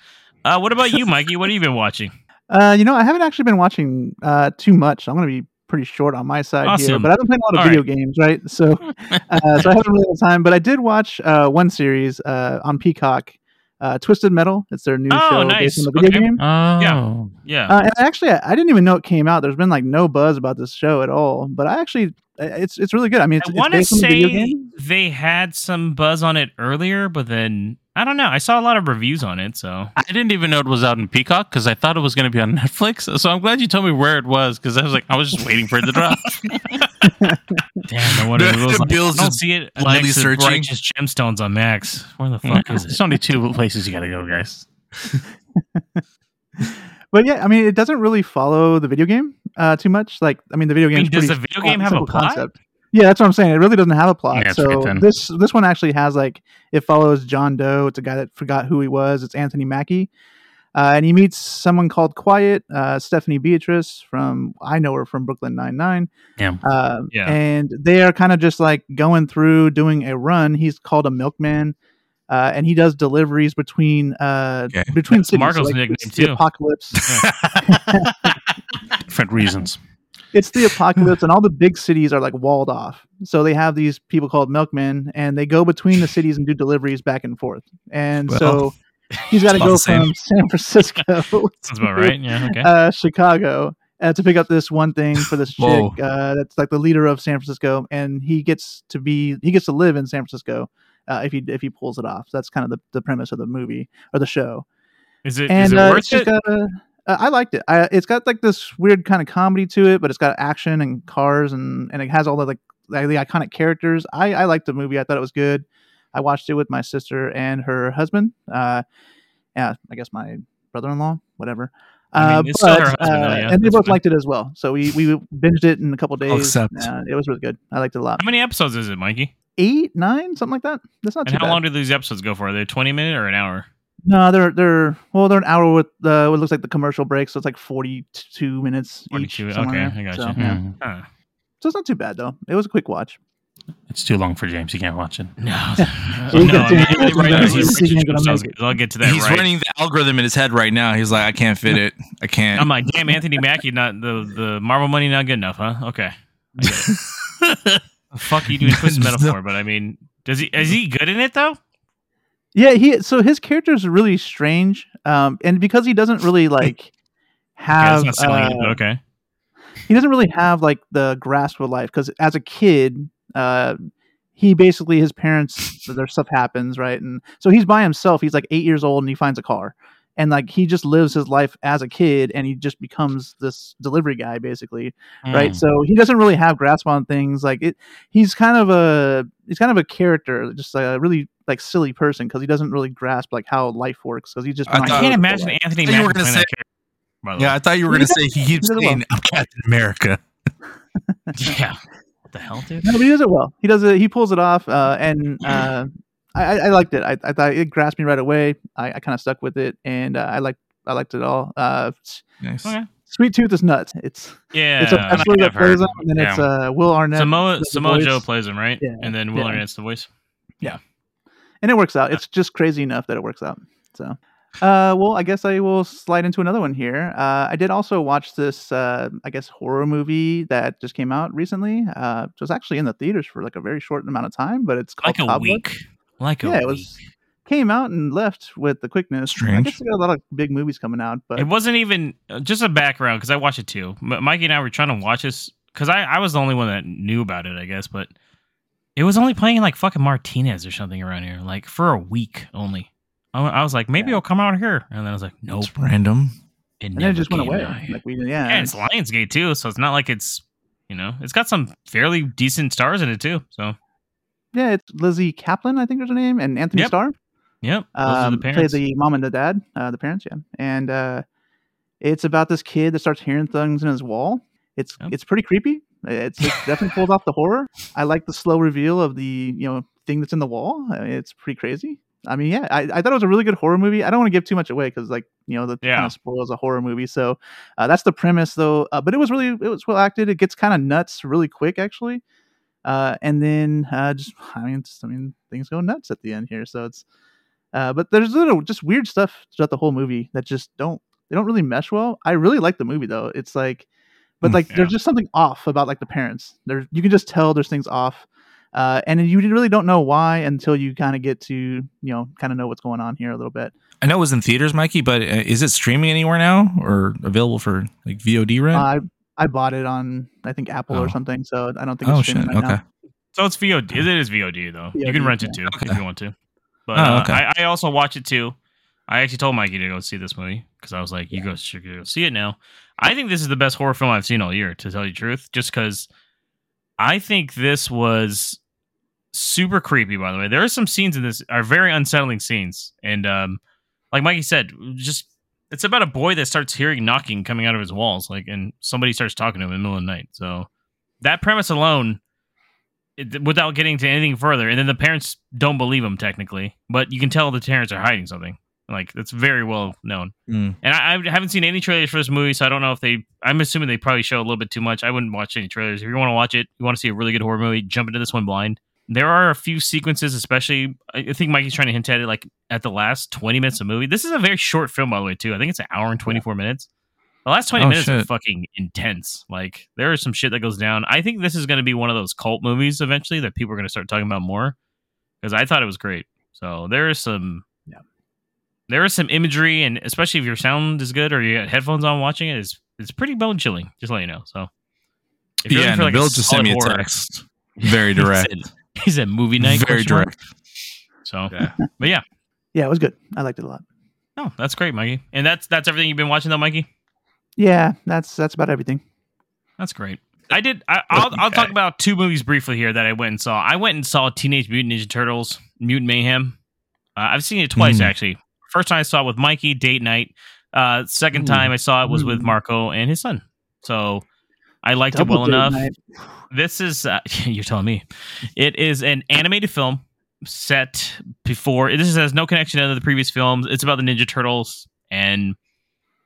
Uh, what about you, Mikey? What have you been watching? Uh, you know, I haven't actually been watching uh too much. I'm going to be pretty short on my side here, but I've been playing a lot of All video games, right? So, uh, so I haven't really had time, but I did watch uh one series uh on Peacock, uh, Twisted Metal. It's their new Oh, show nice. based on the video Okay. game. Oh, Yeah. Uh, and actually, I, I didn't even know it came out. There's been like no buzz about this show at all, but I actually, it's it's really good. I mean, it's, I want to based on the video say game. they had some buzz on it earlier, but then I don't know. I saw a lot of reviews on it, so I didn't even know it was out in Peacock because I thought it was going to be on Netflix. So I'm glad you told me where it was because I was like, I was just waiting for it to drop. damn. No wonder it was like, Bill's I don't see it blindly next to searching. Righteous Gemstones on Max. Where the fuck is it? There's only two places you got to go, guys. But yeah, I mean, it doesn't really follow the video game uh, too much. Like, I mean, the video I game. mean, does the video game have a plot? Yeah, that's what I'm saying. It really doesn't have a plot. Yeah, so very this this one actually has like it follows John Doe. It's a guy that forgot who he was. It's Anthony Mackie, uh, and he meets someone called Quiet, uh, Stephanie Beatriz from I know her from Brooklyn Nine Nine. Yeah. Uh, Yeah. and they are kind of just like going through doing a run. He's called a milkman. Uh, and he does deliveries between uh, Okay. between That's cities. Marco's like, nickname, it's the too. apocalypse. Different reasons. It's the apocalypse and all the big cities are like walled off so they have these people called milkmen and they go between the cities and do deliveries back and forth and Well, so he's got to go from san francisco about right. Yeah. Okay. uh, chicago uh, to pick up this one thing for this chick uh, that's like the leader of san francisco and he gets to be he gets to live in san francisco uh, if he if he pulls it off so that's kind of the, the premise of the movie or the show Is it is and it uh, worth it? got a, uh, I liked it. I, it's got like this weird kind of comedy to it, but it's got action and cars and and it has all the like the, the iconic characters. I I liked the movie. I thought it was good. I watched it with my sister and her husband. Uh, yeah, I guess my brother-in-law, whatever. I mean, Uh, but, husband, uh, yeah, and they both liked it as well. So we we binged it in a couple days. accept. Uh, it was really good. I liked it a lot. How many episodes is it, Mikey? Eight, nine, something like that. That's not And how bad. long do these episodes go for? Are they twenty minute or an hour? No, they're they're well, they're an hour with uh, what looks like the commercial break, so it's like forty-two minutes each. 42, somewhere okay, there. I got so, you. yeah. Mm. Huh. so it's not too bad though. It was a quick watch. It's too long for James. He can't watch it. No, You no, can I do mean, it. right now, He's he's thinking Richard gonna Jones. make it. I'll get to that. He's right. running the algorithm in his head right now. He's like, I can't fit it. I can't. I'm like, damn, Anthony Mackie, not the the Marvel money, not good enough, huh? Okay, I get it. the fuck are you doing twisted metaphor? But I mean, does he is he good in it though? Yeah, he so his character is really strange, um, and because he doesn't really like have it, uh, okay. he doesn't really have like the grasp of life because as a kid uh he basically his parents their stuff happens right and so he's by himself he's like eight years old and he finds a car and like he just lives his life as a kid and he just becomes this delivery guy basically right Mm. so he doesn't really have grasp on things like it he's kind of a he's kind of a character just a really like silly person because he doesn't really grasp like how life works because he's just I been on thought- I the can't road his whole imagine life. Anthony I thought you were gonna say- that character. yeah. I thought you were going to say he keeps he does saying, I'm Captain America. yeah. What the hell, dude? No, but he does it well. He does it. He pulls it off, uh, and uh, I, I I liked it. I, I thought it grasped me right away. I, I kind of stuck with it, and uh, I liked I liked it all. Uh, Nice. Okay. Sweet Tooth is nuts. It's Yeah, it's a wrestler that have plays him, and then it's Yeah. uh, Will Arnett, Samoa the Samoa Joe plays him, right? Yeah, And then Will yeah. Arnett's the voice. Yeah. And it works out. It's just crazy enough that it works out. So, uh, well, I guess I will slide into another one here. Uh, I did also watch this, uh, I guess, horror movie that just came out recently. Uh, it was actually in the theaters for like a very short amount of time, but it's called Like a Cobweb. week. Like yeah, week. it was came out and left with the quickness. I Strange. guess they got a lot of big movies coming out, but It wasn't even uh, just a background because I watched it too. M- Mikey and I were trying to watch this because I, I was the only one that knew about it, I guess. But it was only playing like fucking Martinez or something around here, like for a week only. I, I was like, maybe Yeah. it'll come out here, and then I was like, nope, It's random. it and then never it just went away. out. Like we, yeah, Yeah, it's Lionsgate too, so it's not like it's you know, it's got some fairly decent stars in it too. So yeah, it's Lizzy Caplan, I think is her name, and Antony Yep. Starr. yep, those um, the play the mom and the dad, uh, the parents, yeah. And uh, it's about this kid that starts hearing things in his wall. It's Yep. it's pretty creepy. It's, it's definitely pulled off the horror. I like the slow reveal of the you know thing that's in the wall. I mean, it's pretty crazy. I mean, yeah, I, I thought it was a really good horror movie. I don't want to give too much away because like you know that Yeah. kind of spoils a horror movie. So uh, that's the premise though. Uh, but it was really it was well acted. It gets kind of nuts really quick actually. Uh, and then uh, just I mean, just, I mean things go nuts at the end here. So it's uh, but there's little just weird stuff throughout the whole movie that just don't they don't really mesh well. I really like the movie though. It's like, but Mm, like yeah. there's just something off about like the parents. There you can just tell there's things off, uh, and you really don't know why until you kind of get to you know kind of know what's going on here a little bit. I know it was in theaters, Mikey, but uh, is it streaming anywhere now or available for like VOD rent? I I bought it on I think Apple Oh. or something, so I don't think oh it's shit. streaming right Okay. now. So it's VOD. It is VOD though. you can VOD, rent it too Okay. if you want to. But Oh, uh, okay. I, I also watch it too. I actually told Mikey to go see this movie because I was like, "You go, you go see it now." I think this is the best horror film I've seen all year, to tell you the truth. Just because I think this was super creepy. By the way, there are some scenes in this are very unsettling scenes, and um, like Mikey said, just it's about a boy that starts hearing knocking coming out of his walls, like, and somebody starts talking to him in the middle of the night. So that premise alone it, without getting to anything further. And then the parents don't believe him technically, but you can tell the parents are hiding something. Like that's very well known. Mm. And I, I haven't seen any trailers for this movie, so I don't know if they. I'm assuming they probably show a little bit too much. I wouldn't watch any trailers. If you want to watch it, you want to see a really good horror movie, jump into this one blind. There are a few sequences, especially. I I think Mikey's trying to hint at it, like at the last 20 minutes of the movie. This is a very short film, by the way, too. I think it's an hour and 24 minutes. The last 20 Oh, minutes are fucking intense. Like there is some shit that goes down. I think this is going to be one of those cult movies eventually that people are going to start talking about more because I thought it was great. So there is some, Yeah. there is some imagery, and especially if your sound is good or you got headphones on watching it, is it's pretty bone chilling. Just let you know. So if you're Yeah, looking for, like, Bill just sent solid me a horror- text. Very direct. Said- He said movie night. Very direct. So, Yeah. but yeah, Yeah, it was good. I liked it a lot. oh, that's great, Mikey. And that's that's everything you've been watching, though, Mikey. Yeah, that's that's about everything. That's great. I did. I, I'll, I'll talk about two movies briefly here that I went and saw. I went and saw Teenage Mutant Ninja Turtles: Mutant Mayhem. Uh, I've seen it twice Mm. actually. First time I saw it with Mikey, date night. Uh, second Ooh. time I saw it was with Mm. Marco and his son. So I liked Double it well enough. night. This is uh, you're telling me. It is an animated film set before. This has no connection to the previous films. It's about the Ninja Turtles and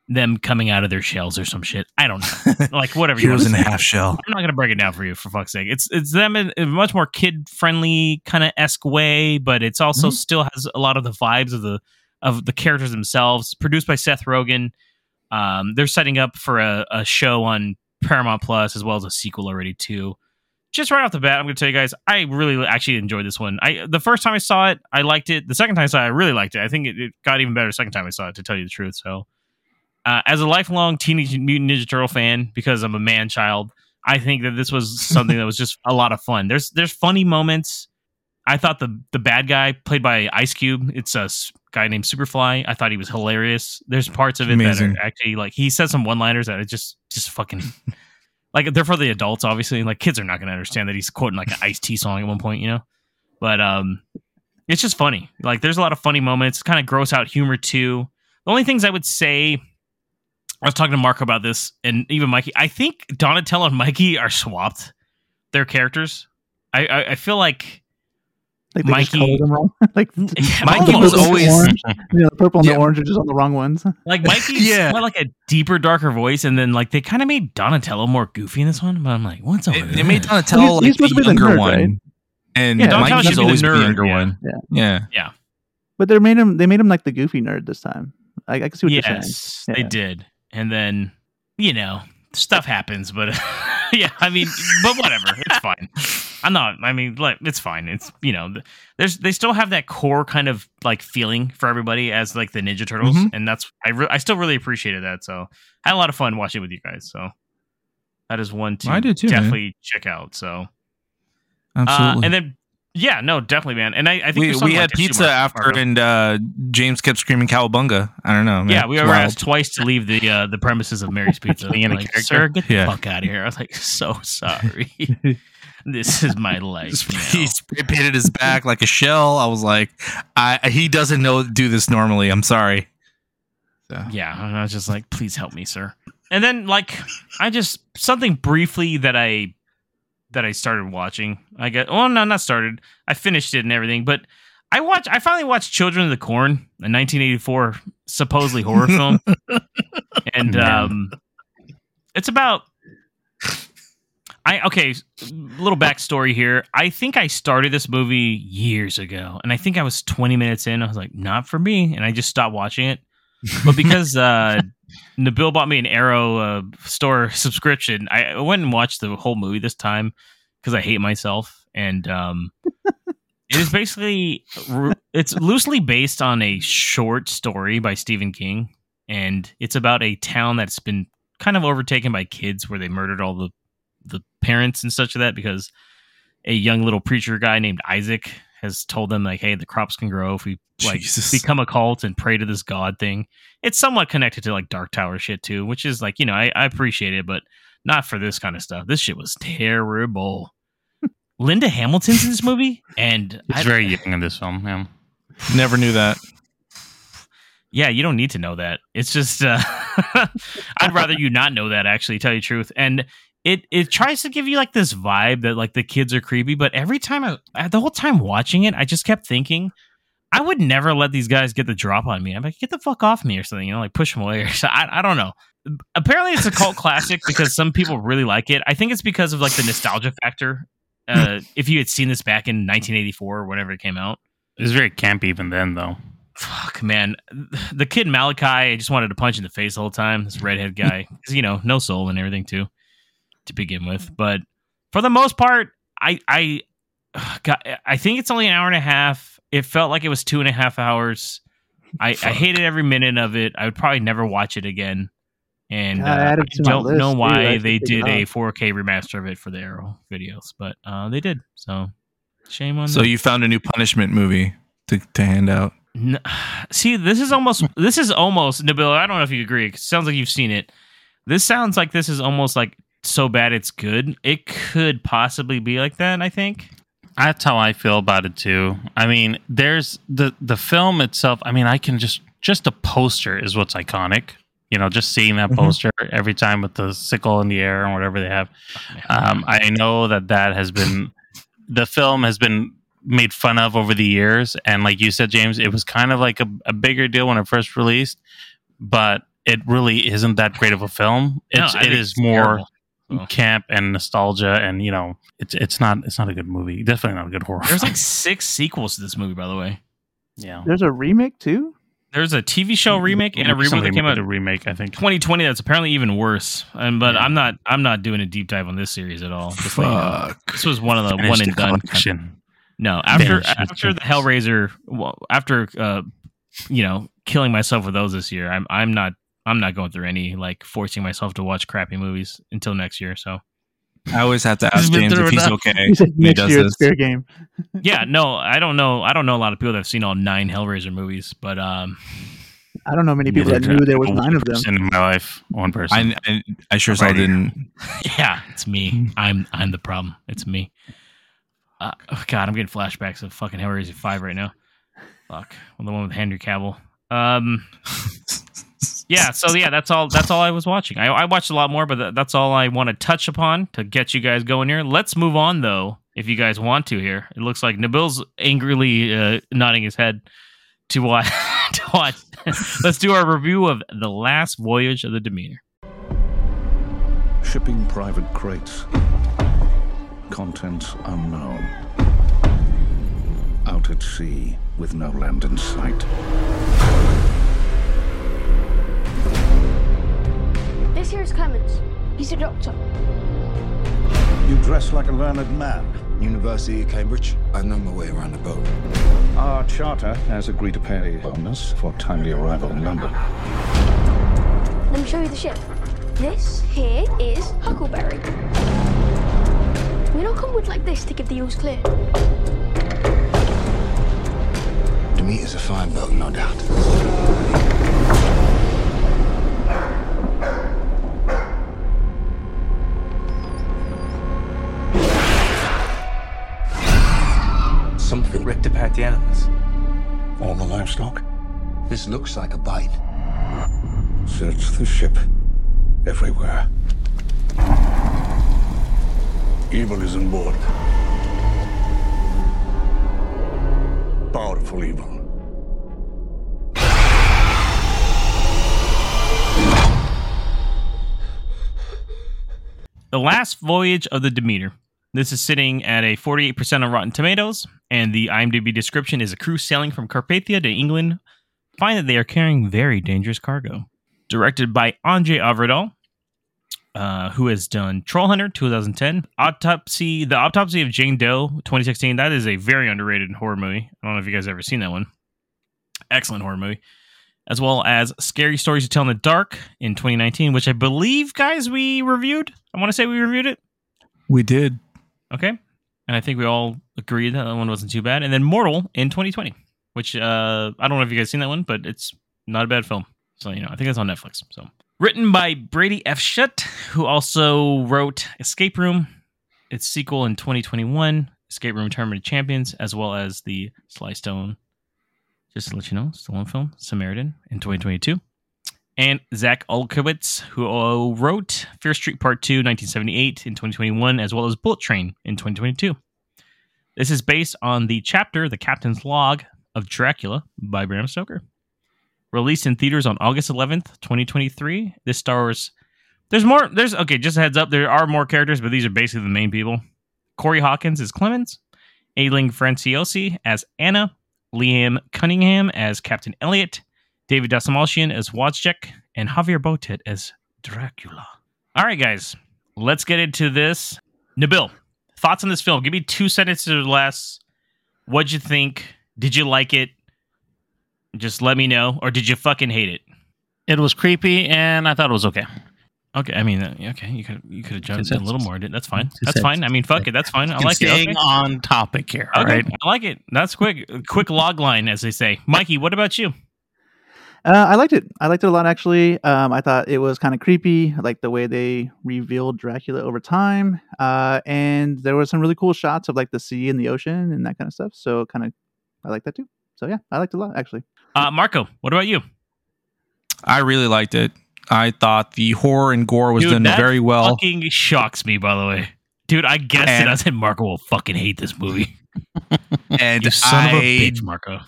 them coming out of their shells or some shit. I don't know. Like whatever. you Heroes in a half shell. I'm not gonna break it down for you for fuck's sake. It's it's them in a much more kid friendly kind of esque way, but it's also Mhm. still has a lot of the vibes of the of the characters themselves. Produced by Seth Rogen. Um, they're setting up for a, a show on Paramount Plus as well as a sequel already too. Just right off the bat, I'm gonna tell you guys, I really actually enjoyed this one. I the first time I saw it, I liked it. The second time I saw it, I really liked it. I think it, it got even better the second time I saw it. To tell you the truth, so uh, as a lifelong Teenage Mutant Ninja Turtle fan, because I'm a man child, I think that this was something that was just a lot of fun. There's there's funny moments. I thought the the bad guy played by Ice Cube, it's a guy named Superfly. I thought he was hilarious. There's parts of it Amazing. that are actually like he said some one liners that are just just fucking like they're for the adults, obviously. Like kids are not going to understand that he's quoting like an Ice T song at one point, you know. But um, it's just funny. Like there's a lot of funny moments, kind of gross out humor too. The only things I would say I was talking to Mark about this, and even Mikey. I think Donatello and Mikey are swapped their characters. I I, I feel like Like they just Mikey- colored them wrong. like Mikey was always- orange, you know, the purple and Yeah. the orange are just on the wrong ones. like Mikey's Yeah. got like a deeper, darker voice, and then like they kind of made Donatello more goofy in this one. But I'm like, what's up? It, with it made that? Donatello He's- like he's supposed the to be the younger nerd, one, right? and Yeah, Donatello Mikey's should be the always the younger yeah. one. Yeah. Yeah, yeah. But they made him they made him like the goofy nerd this time. I, I can see what you're saying. yes, they did, and then you know stuff happens, but yeah, I mean, but whatever, it's fine. I'm not. I mean, like, it's fine. It's you know, there's they still have that core kind of like feeling for everybody as like the Ninja Turtles, Mhm. and that's I re- I still really appreciated that. So I had a lot of fun watching it with you guys. So that is one to I did too, man. definitely check out. So Absolutely. uh, and then yeah, no, definitely, man. And I, I think we, we had like pizza after, and uh, James kept screaming "Cowabunga." I don't know. Man. Yeah, we were asked twice to leave the uh, the premises of Mary's Pizza. Like, sir, get the fuck out of here. I was like, so sorry. this is my life. he spray painted his back like a shell. I was like, I he doesn't know do this normally. I'm sorry. So. Yeah, and I was just like, please help me, sir. And then like I just something briefly that I that I started watching. I get well, no, not started. I finished it and everything, but I watched. I finally watched Children of the Corn, a 1984 supposedly horror film, and um, it's about. I okay, little backstory here. I think I started this movie years ago, and I think I was 20 minutes in. I was like, not for me, and I just stopped watching it. But because uh, Nabil bought me an Arrow uh, store subscription, I went and watched the whole movie this time because I hate myself, and um, it is basically it's loosely based on a short story by Stephen King, and it's about a town that's been kind of overtaken by kids where they murdered all the the parents and such of that because a young little preacher guy named Isaac has told them like, hey, the crops can grow if we like Jesus. become a cult and pray to this god thing. It's somewhat connected to like Dark Tower shit too, which is like you know I, I appreciate it, but not for this kind of stuff. This shit was terrible. Linda Hamilton's in this movie, and He's I- very young in this film. Yeah. Never knew that. Yeah, you don't need to know that. It's just uh, I'd rather you not know that actually, tell you the truth. And it it tries to give you like this vibe that like the kids are creepy, but every time I, I the whole time watching it, I just kept thinking I would never let these guys get the drop on me. I'm like, get the fuck off me or something, you know, like push them away or so. I, I don't know. Apparently, it's a cult classic because some people really like it. I think it's because of like the nostalgia factor. Uh, if you had seen this back in 1984 or whenever it came out, It was very campy even then, though. Fuck, man. The kid Malachi, I just wanted to punch in the face the whole time. This redhead guy. you know, no soul and everything, too, to begin with. But for the most part, I, I, got, I think it's only an hour and a half. It felt like it was two and a half hours. I, I hated every minute of it. I would probably never watch it again. And Yeah, I uh, I added to my don't list, know too. Why should they did a 4K remaster of it for the Arrow videos, but uh, they did. So shame on them. So them. you found a new punishment movie to, to hand out. N- See, this is almost this is almost Nabil. I don't know if you agree. It sounds like you've seen it. This sounds like this is almost like so bad it's good. It could possibly be like that. I think. That's how I feel about it too. I mean, there's the the film itself. I mean, I can just just a poster is what's iconic. You know, just seeing that Mhm. poster every time with the sickle in the air and whatever they have. Um, I know that that has been the film has been made fun of over the years, and like you said, James, it was kind of like a, a bigger deal when it first released, but it really isn't that great of a film. No, It's I it is more terrible. Oh. camp and nostalgia, and you know, it's it's not it's not a good movie. Definitely not a good horror. There's film. like six sequels to this movie, by the way. yeah, There's a remake too. There's a TV show remake and a remake that came out a remake. I think. 2020. That's apparently even worse. And but Yeah. I'm not I'm not doing a deep dive on this series at all. Just let you. Fuck. This was one of the Finish one the and done. collection. No, after Finish after the Hellraiser, well, after uh, you know, killing myself with those this year, I'm I'm not I'm not going through any like forcing myself to watch crappy movies until next year. So I always have to ask James if he's enough. okay. He said when he next year this. fair game. yeah, no, I don't know. I don't know a lot of people that have seen all nine Hellraiser movies, but um, I don't know many people that knew there was nine of them. in my life. One person. I, I, I sure as hell Right here. didn't. yeah, it's me. I'm I'm the problem. It's me. Uh, oh God, I'm getting flashbacks of fucking Hellraiser five right now. Fuck, well, the one with Henry Cavill. Um, yeah. So yeah, that's all. That's all I was watching. I, I watched a lot more, but th- that's all I want to touch upon to get you guys going here. Let's move on though, if you guys want to. Here, it looks like Nabil's angrily uh, nodding his head to watch. to watch. Let's do our review of the last voyage of the Demeter. Shipping private crates. Contents unknown. Out at sea with no land in sight. This here is Clemens. He's a doctor. You dress like a learned man. University of Cambridge. I know my way around the boat. Our charter has agreed to pay a bonus for timely arrival in London. Let me show you the ship. This here is Huckleberry. We don't come with like this to give the ewes clear. Demeter's a fine boat, no doubt. The animals. all the livestock. This looks like a bite. Search the ship everywhere. Evil is on board. Powerful evil. The Last Voyage of the Demeter. This is sitting at a 48% on Rotten Tomatoes, and the IMDb description is a crew sailing from Carpathia to England find that they are carrying very dangerous cargo. Directed by André Øvredal, uh, who has done Troll Hunter 2010, Autopsy, The Autopsy of Jane Doe 2016. That is a very underrated horror movie. I don't know if you guys ever seen that one. Excellent horror movie. As well as Scary Stories to Tell in the Dark in 2019, which I believe, guys, we reviewed. I want to say we reviewed it. We did. Okay. And I think we all agreed that one wasn't too bad. And then Mortal in 2020, which uh, I don't know if you guys seen that one, but it's not a bad film. So, you know, I think it's on Netflix. So, written by Bragi F. Schut, who also wrote Escape Room, its sequel in 2021, Escape Room Tournament of Champions, as well as the Sly Stone, just to let you know, still on film, Samaritan in 2022. And Zak Olkewicz, who uh, wrote Fear Street Part 2, 1978 in 2021, as well as Bullet Train in 2022. This is based on the chapter, The Captain's Log of Dracula by Bram Stoker. Released in theaters on August 11th, 2023. This stars. There's more. There's. Okay, just a heads up. There are more characters, but these are basically the main people. Corey Hawkins is Clemens. Aisling Franciosi as Anna. Liam Cunningham as Captain Elliot. David Dastmalchian as Wojciech. And Javier Botet as Dracula. All right, guys. Let's get into this. Nabil, thoughts on this film? Give me two sentences or less. What'd you think? Did you like it? Just let me know. Or did you fucking hate it? It was creepy, and I thought it was okay. Okay, I mean, uh, okay, you could you could have jumped in a little more. That's fine. That's fine. I mean, fuck it. That's fine. I like it. Staying Okay. on topic here. All Okay, right. I like it. That's quick. Quick log line, as they say. Mikey, what about you? Uh, I liked it. I liked it a lot, actually. Um, I thought it was kind of creepy, like the way they revealed Dracula over time. Uh, and there were some really cool shots of like the sea and the ocean and that kind of stuff. So, kind of, I like that too. So, yeah, I liked it a lot, actually. Uh, Marco, what about you? I really liked it. I thought the horror and gore was Dude, done that very well. Fucking shocks me, by the way. Dude, I guessed it. And- I said Marco will fucking hate this movie. and You son I of a bitch, Marco.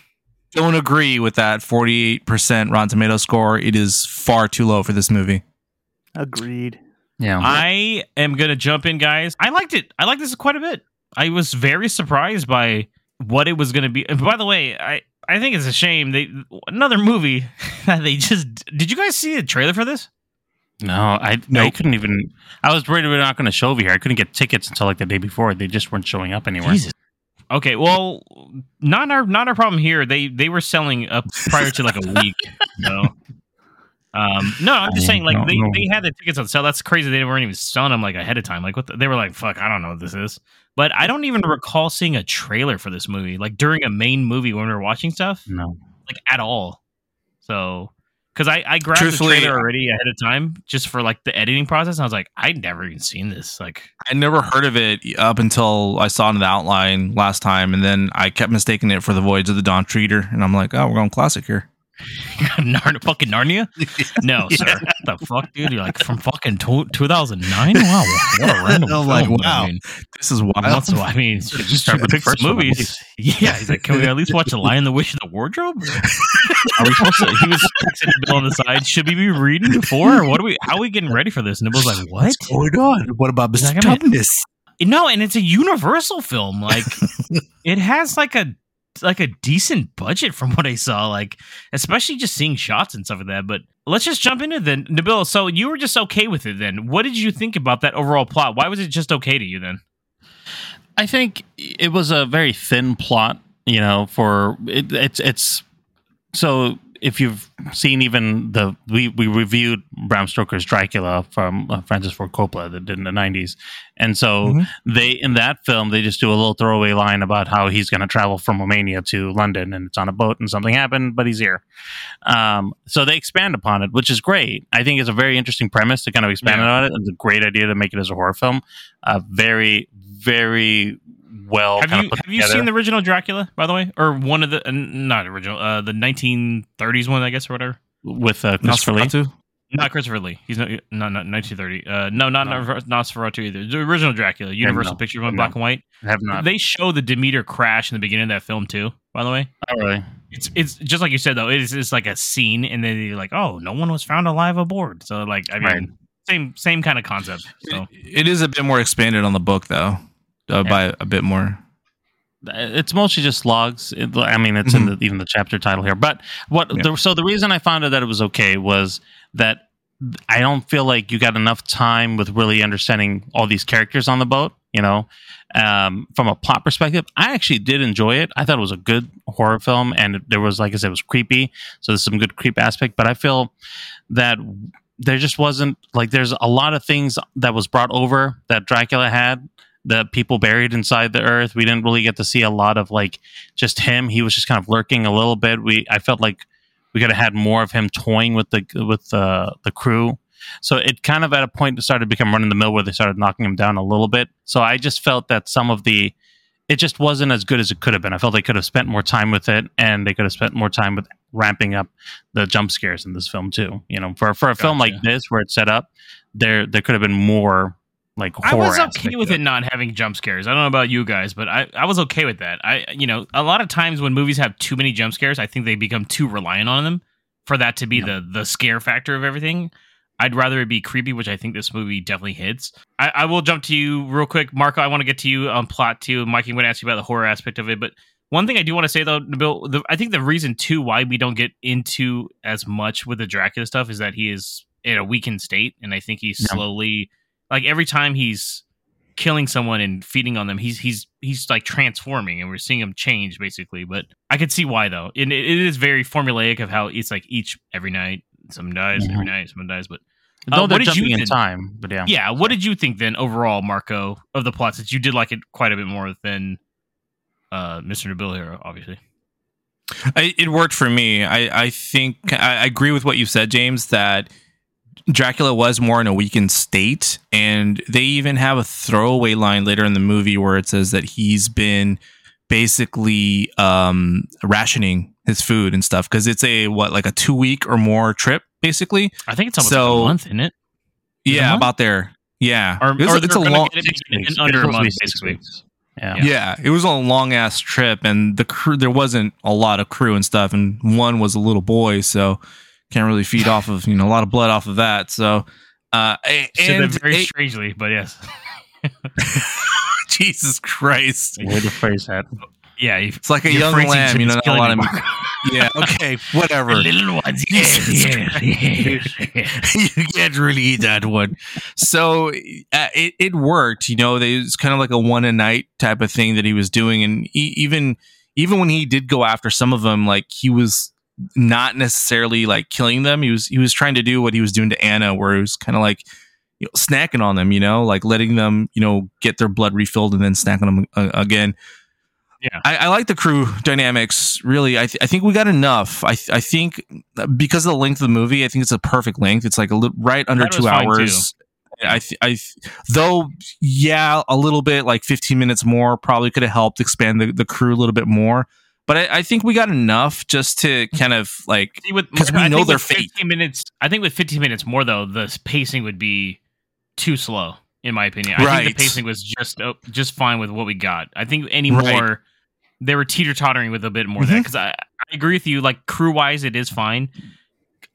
Don't agree with that 48% Rotten Tomato score. It is far too low for this movie. Agreed. Yeah. I am gonna jump in, guys. I liked it. I liked this quite a bit. I was very surprised by what it was gonna be. And by the way, I I think it's a shame they another movie that they just did. You guys see the trailer for this? no, I I couldn't even. I was worried we are not going to show over here. I couldn't get tickets until like the day before. They just weren't showing up anywhere. Jesus. Okay, well, not our not our problem here. They they were selling up prior to like a week. No, um, no, I'm just saying like don't they, know. they had the tickets on sale. That's crazy. They weren't even selling them like ahead of time. Like what the, they were like, fuck, I don't know what this is. But I don't even recall seeing a trailer for this movie like during a main movie when we were watching stuff No. like at all. So. Because I, I grabbed Truthfully, the trailer already ahead of time just for like the editing process. And I was like, I'd never even seen this. Like, I never heard of it up until I saw it in the outline last time, and then I kept mistaking it for the Voyage of the Dawn Treader, and I'm like, oh, we're going classic here. Narnia, fucking Narnia? No, sir. What the fuck, dude? You're like from fucking 2009? Wow, what a random I'm like, film. wow. I mean, This is wild. what's- I mean, just start with the first movies. Yeah, he's like, can we at least watch The Lion, the Witch, and the Wardrobe? Are we supposed to? He was texting bill on the side. Should we be reading before? Or what are we? How are we getting ready for this? And it was like, what? going on? What about Mr. Mean- No, and it's a Universal film. Like, it has like a like a decent budget from what I saw. Like, especially just seeing shots and stuff like that. But let's just jump into then, Nabil. So you were just okay with it then? What did you think about that overall plot? Why was it just okay to you then? I think it was a very thin plot, you know, for it, it's it's so if you've seen even the we we reviewed Bram Stoker's Dracula from uh, Francis Ford Coppola that did in the 90s. And so Mm-hmm. they in that film they just do a little throwaway line about how he's going to travel from Romania to London and it's on a boat and something happened but he's here. Um, so they expand upon it, which is great. I think it's a very interesting premise to kind of expand Yeah. on it. It's a great idea to make it as a horror film. Uh, very very well have you put have you together. seen the original Dracula, by the way, or one of the uh, not original, uh, the 1930s one, I guess, or whatever? with uh, Christopher Lee? Not Christopher Lee. He's not no, not 1930. Uh, no, not No. Nosferatu either. The original Dracula, Universal no. Picture one, No. black and white. I have not. They show the Demeter crash in the beginning of that film too. By the way, Not really. it's it's just like you said though. It is it's like a scene, and then you're like, oh, no one was found alive aboard. So like, I mean, Right. same same kind of concept. So It is a bit more expanded on the book, though, uh, by a bit more. it's mostly just logs. It, I mean, it's in the, even the chapter title here. But what? Yeah. The, so the reason I found out that it was okay was that I don't feel like you got enough time with really understanding all these characters on the boat. You know, um, from a plot perspective, I actually did enjoy it. I thought it was a good horror film, and there was, like I said, it was creepy. So there's some good creep aspect. But I feel that there just wasn't like there's a lot of things that was brought over that Dracula had that people buried inside the earth. We didn't really get to see a lot of like just him. He was just kind of lurking a little bit. We I felt like we could have had more of him toying with the with the the crew. So it kind of at a point started to become running the mill where they started knocking him down a little bit. So I just felt that some of the it just wasn't as good as it could have been. I felt they could have spent more time with it and they could have spent more time with ramping up the jump scares in this film too. You know, for for a film like this where it's set up, there there could have been more like I was okay with it not having jump scares. I don't know about you guys, but I, I was okay with that. I you know a lot of times when movies have too many jump scares, I think they become too reliant on them for that to be the the scare factor of everything. I'd rather it be creepy, which I think this movie definitely hits. I, I will jump to you real quick, Marco. I want to get to you on plot too. Mikey, I'm going to ask you about the horror aspect of it, but one thing I do want to say though, Bill, the, I think the reason too why we don't get into as much with the Dracula stuff is that he is in a weakened state, and I think he's Yeah. slowly like every time he's killing someone and feeding on them, he's he's he's like transforming, and we're seeing him change basically. But I could see why though. And it, it is very formulaic of how it's like each every night someone dies, every Mhm. night someone dies. But Uh, they're what did you jumping in think? time, but yeah, yeah, what did you think then overall, Marco, of the plot? that you did like it quite a bit more than uh Mr. Nabil here, obviously. I, it worked for me. I, I think I, I agree with what you said, James, that Dracula was more in a weakened state. And they even have a throwaway line later in the movie where it says that he's been basically um, rationing his food and stuff because it's a, what, like a two week or more trip, basically? I think it's almost So- like a month, isn't it? Is it yeah, month? about there. Yeah. Or, It was- or it's a long. get it in, under a It's supposed to be month, six basically. weeks. Yeah. Yeah. it was a long ass trip, and the crew there wasn't a lot of crew and stuff, and one was a little boy, so can't really feed off of you know a lot of blood off of that. So, uh, a- Said and that very a- strangely, but yes. Jesus Christ, Way to phrase that. Yeah, you- it's like a young phrasing lamb, you know. is Not a lot of me, yeah, okay, whatever. little ones, yes, yes, yes. you can't really eat that one. So uh, it it worked. You know, they- was kind of like a one a night type of thing that he was doing, and he, even even when he did go after some of them, like he was not necessarily like killing them. He was he was trying to do what he was doing to Anna, where he was kind of like. You know, snacking on them, you know, like letting them, you know, get their blood refilled and then snacking them uh, again. Yeah. I, I like the crew dynamics. Really, I, th- I think we got enough. I, th- I think because of the length of the movie, I think it's a perfect length. It's like a li- right under two hours. I, th- I, th- though, yeah, a little bit, like 15 minutes more probably could have helped expand the, the crew a little bit more. But I, I think we got enough just to kind of like, because we I know think their with fate. 15 minutes. I think with 15 minutes more though, the pacing would be too slow, in my opinion. I Right. think the pacing was just uh, just fine with what we got. I think any Right. more, they were teeter tottering with a bit more of that because I, I agree with you. Like crew wise, it is fine.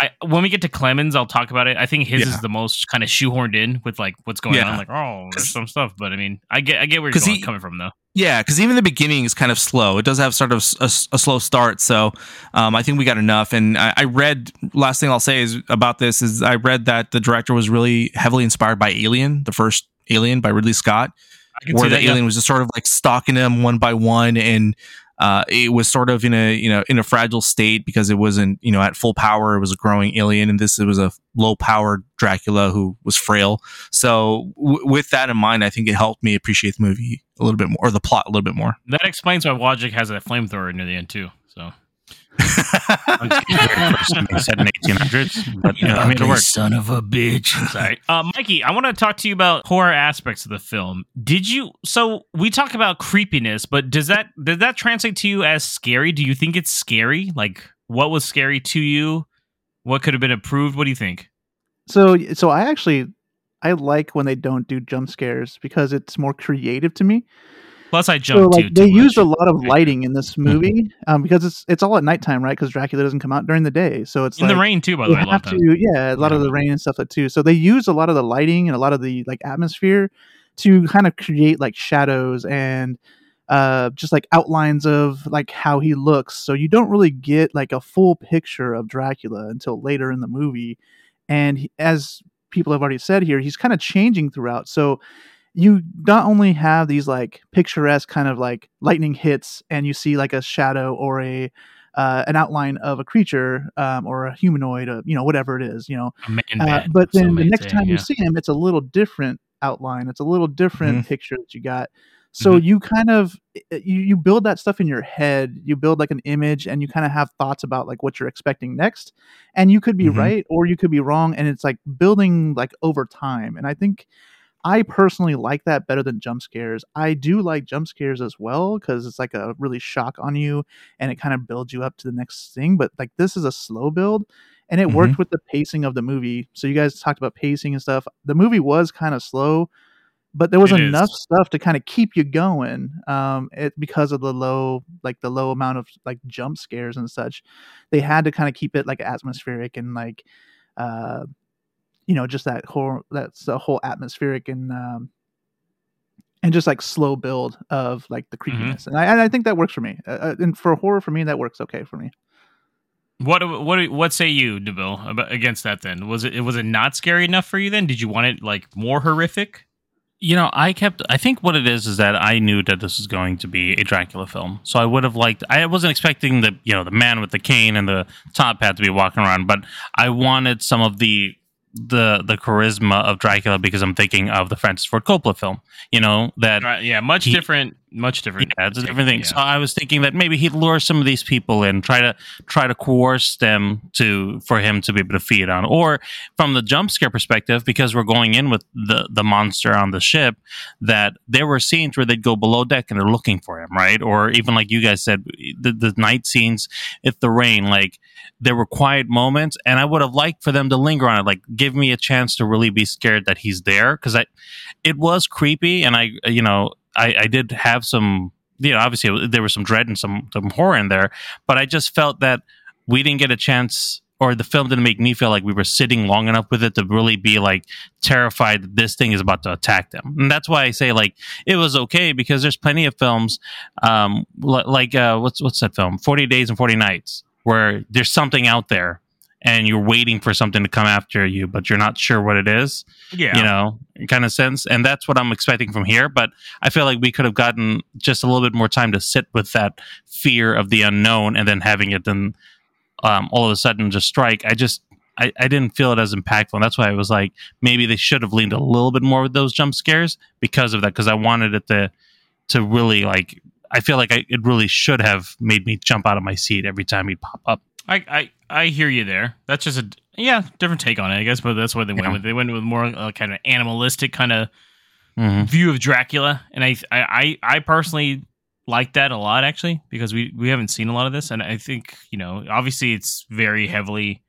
I, when we get to Clemens, I'll talk about it. I think his Yeah. is the most kind of shoehorned in with like what's going Yeah. on. Like, oh, there's some stuff, but I mean, I get I get where you're going, he- coming from though. Yeah, because even the beginning is kind of slow. It does have sort of a slow start, so um, I think we got enough. And I, I read last thing I'll say is about this is I read that the director was really heavily inspired by Alien, the first Alien by Ridley Scott. can where see the that, yeah. alien was just sort of like stalking them one by one, and uh, it was sort of in a you know in a fragile state because it wasn't you know at full power. It was a growing alien, and this it was a low powered Dracula who was frail. So w- with that in mind, I think it helped me appreciate the movie a little bit more, or the plot a little bit more. That explains why Wojciech has a flamethrower near the end too. So Something set in 1800s, but you know, I made it work. son of a bitch. Sorry, uh, Mikey. I want to talk to you about horror aspects of the film. Did you? So we talk about creepiness, but does that does that translate to you as scary? Do you think it's scary? Like, what was scary to you? What could have been improved? What do you think? So so I actually I like when they don't do jump scares because it's more creative to me. Plus, I So jumped like too. they too used a lot of lighting in this movie um, because it's it's all at nighttime, right? Because Dracula doesn't come out during the day, so it's in like, the rain too. By the way, have to yeah a lot of the rain and stuff like too. So they use a lot of the lighting and a lot of the like atmosphere to kind of create like shadows and uh just like outlines of like how he looks. So you don't really get like a full picture of dracula until later in the movie. And he, as people have already said here he's kind of changing throughout. So you not only have these like picturesque kind of like lightning hits and you see like a shadow or a uh, an outline of a creature um, or a humanoid, or, you know, whatever it is, you know. Uh, but then the next say, time you see him, it's a little different outline. It's a little different Mm-hmm. picture that you got. So you kind of you, you build that stuff in your head. You build like an image, and you kind of have thoughts about like what you're expecting next. And you could be Mhm. right or you could be wrong, and it's like building like over time. And I think I personally like that better than jump scares. I do like jump scares as well because it's like a really shock on you and it kind of builds you up to the next thing. But like this is a slow build and it worked with the pacing of the movie. So you guys talked about pacing and stuff. The movie was kind of slow, but there was It is. enough stuff to kind of keep you going. Um, it because of the low, like the low amount of like jump scares and such. They had to kind of keep it like atmospheric and like, uh, you know, just that whole that's the whole atmospheric and um, and just like slow build of like the creepiness. And I and I think that works for me. Uh, Uh, and for horror, for me, that works okay for me. What what what say you, Deville, about against that? Then was it was it not scary enough for you? Then did you want it like more horrific? You know, I kept. I think what it is is that I knew that this was going to be a Dracula film, so I would have liked. I wasn't expecting the you know the man with the cane and the top hat to be walking around, but I wanted some of the the the charisma of Dracula because I'm thinking of the Francis Ford Coppola film. You know that Right, yeah, much He- different, much different. yeah, it's a different thing. Yeah. So I was thinking that maybe he'd lure some of these people in, try to try to coerce them to for him to be able to feed on. Or from the jump scare perspective, because we're going in with the the monster on the ship, that there were scenes where they'd go below deck and they're looking for him, right? Or even like you guys said, the, the night scenes, if the rain, like there were quiet moments, and I would have liked for them to linger on it, like give me a chance to really be scared that he's there, because I, it was creepy, and I, you know, I, I did have some, you know, obviously there was some dread and some some horror in there, but I just felt that we didn't get a chance, or the film didn't make me feel like we were sitting long enough with it to really be like terrified that this thing is about to attack them, and that's why I say like it was okay because there's plenty of films, um, li- like uh, what's what's that film, Forty Days and Forty Nights, where there's something out there. And you're waiting for something to come after you, but you're not sure what it is yeah, you know, kind of sense. And that's what I'm expecting from here. But I feel like we could have gotten just a little bit more time to sit with that fear of the unknown and then having it then um, all of a sudden just strike. I just, I, I didn't feel it as impactful. And that's why I was like, maybe they should have leaned a little bit more with those jump scares because of that. Because I wanted it to, to really like, I feel like I, it really should have made me jump out of my seat every time he'd pop up. I, I I hear you there. That's just a yeah different take on it, I guess. But that's what they went Yeah. with. They went with more uh, kind of animalistic kind of Mm-hmm. view of Dracula, and I I I, I personally like that a lot actually because we we haven't seen a lot of this, and I think you know obviously it's very heavily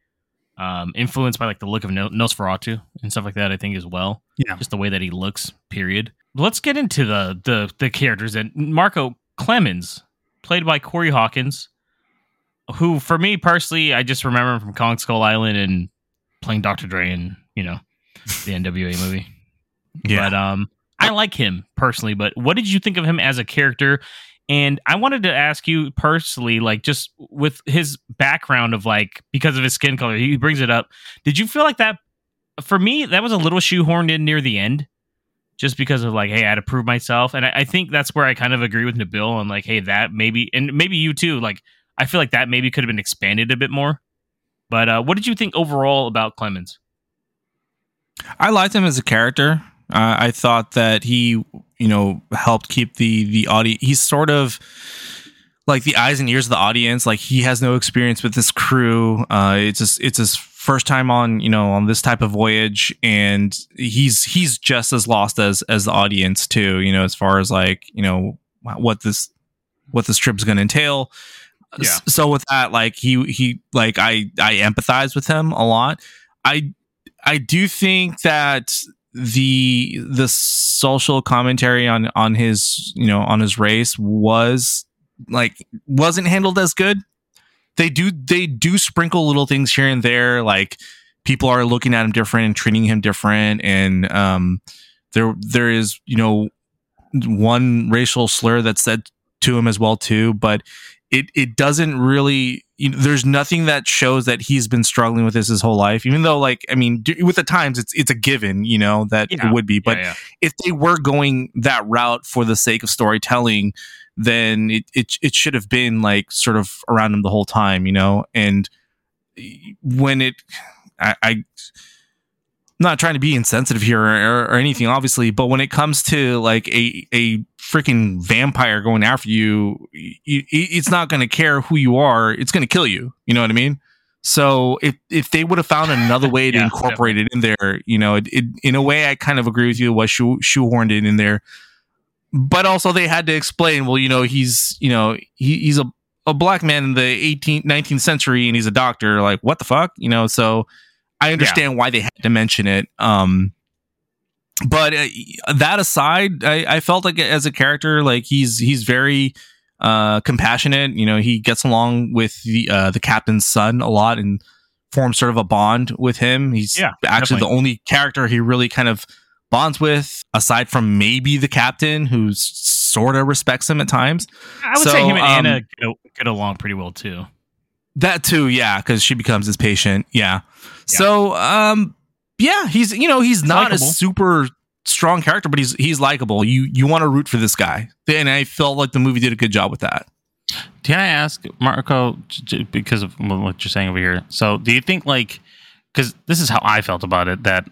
um, influenced by like the look of no- Nosferatu and stuff like that. I think as well. Yeah. just the way that he looks. Period. Let's get into the the the characters and Marco Clemens, played by Corey Hawkins, who for me personally, I just remember him from Kong Skull Island and playing Dr. Dre in you know the NWA movie. Yeah. But um, I like him personally. But what did you think of him as a character? And I wanted to ask you personally, like just with his background of like because of his skin color, he brings it up. Did you feel like that? For me, that was a little shoehorned in near the end, just because of like, hey, I had to prove myself. And I, I think that's where I kind of agree with Nabil on like, hey, that maybe, and maybe you too. Like, I feel like that maybe could have been expanded a bit more. But uh, what did you think overall about Clemens? I liked him as a character. Uh, I thought that he, you know, helped keep the the audience. He's sort of like the eyes and ears of the audience. Like he has no experience with this crew. Uh, it's just it's his first time on you know on this type of voyage, and he's he's just as lost as as the audience too. You know, as far as like you know what this what this trip is going to entail. Yeah. So with that, like he he like I I empathize with him a lot. I I do think that the the social commentary on on his you know on his race was like wasn't handled as good. They do they do sprinkle little things here and there, like people are looking at him different and treating him different, and um, there there is you know one racial slur that's said to him as well too, but it it doesn't really you know, there's nothing that shows that he's been struggling with this his whole life even though like i mean d- with the times it's it's a given you know that Yeah. it would be but yeah, yeah. if they were going that route for the sake of storytelling then it it, it should have been like sort of around him the whole time you know and eh, when it i, I not trying to be insensitive here or, or anything obviously but when it comes to like a a freaking vampire going after you, you it's not going to care who you are. It's going to kill you. You know what i mean? So if if they would have found another way to Yeah, incorporate it in there you know it, it in a way i kind of agree with you was shoe, shoehorned it in there. But also they had to explain well you know he's you know he, he's a, a black man in the 18th 19th century and he's a doctor. Like what the fuck? You know so i understand why they had to mention it um but uh, that aside I, I felt like as a character like he's he's very uh compassionate you know he gets along with the uh the captain's son a lot and forms sort of a bond with him he's Yeah, actually definitely. the only character he really kind of bonds with aside from maybe the captain who sort of respects him at times I would So, say him and um, Anna get along pretty well too. That too, yeah, because she becomes his patient. Yeah. So, um, yeah, he's you know he's not likable. a super strong character, but he's he's likable. You you want to root for this guy, and I felt like the movie did a good job with that. Can I ask Marco because of what you're saying over here? So, do you think like because this is how I felt about it that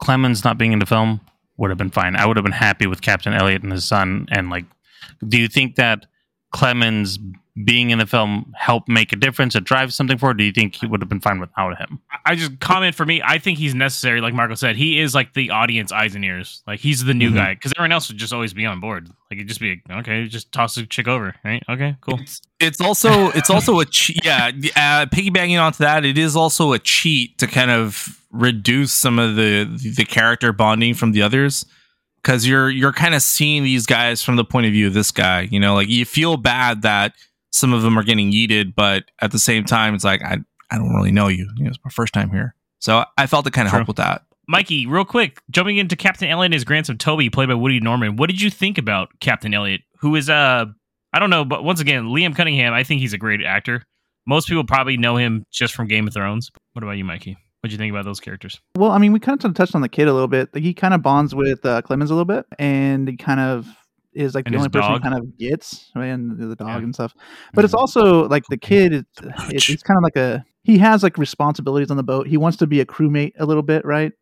Clemens not being in the film would have been fine. I would have been happy with Captain Elliot and his son. And like, do you think that Clemens being in the film help make a difference or drive something forward? Do you think he would have been fine without him? I just comment for me. I think he's necessary. Like Marco said, he is like the audience eyes and ears. Like he's the new Mhm. guy because everyone else would just always be on board. Like it'd just be okay, just toss the chick over, right? Okay, cool. It's, it's also it's also a cheat. Yeah, uh, piggybacking onto that, it is also a cheat to kind of reduce some of the the character bonding from the others because you're you're kind of seeing these guys from the point of view of this guy. You know, like you feel bad that some of them are getting yeeted, but at the same time, it's like I I don't really know you. You know, it's my first time here, so I felt it kind of helped with that. Mikey, real quick, jumping into Captain Elliot and his grandson Toby, played by Woody Norman. What did you think about Captain Elliot, who is uh I don't know, but once again, Liam Cunningham, I think he's a great actor. Most people probably know him just from Game of Thrones. What about you, Mikey? What'd you think about those characters? Well, I mean, we kind of touched on the kid a little bit. Like, he kind of bonds with uh, Clemens a little bit, and he kind of is like And the only person he kind of gets, right? And the dog Yeah. and stuff. But it's also like the kid. It's, it's, it's kind of like a he has like responsibilities on the boat. He wants to be a crewmate a little bit, right?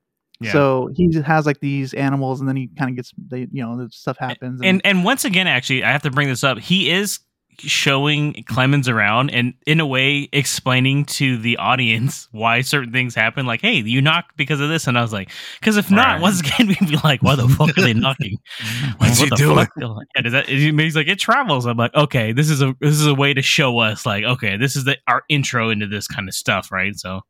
Yeah. So he has like these animals, and then he kind of gets they, you know, the stuff happens. And and once again, actually, I have to bring this up. He is showing Clemens around and in a way explaining to the audience why certain things happen. Like, hey, you knocked because of this, and I was like, because if not, Right. once again, we'd be like, why the fuck are they knocking? What's What he doing? Yeah, does that, he's like, it travels. I'm like, okay, this is a this is a way to show us, like, okay, this is the our intro into this kind of stuff, right? So,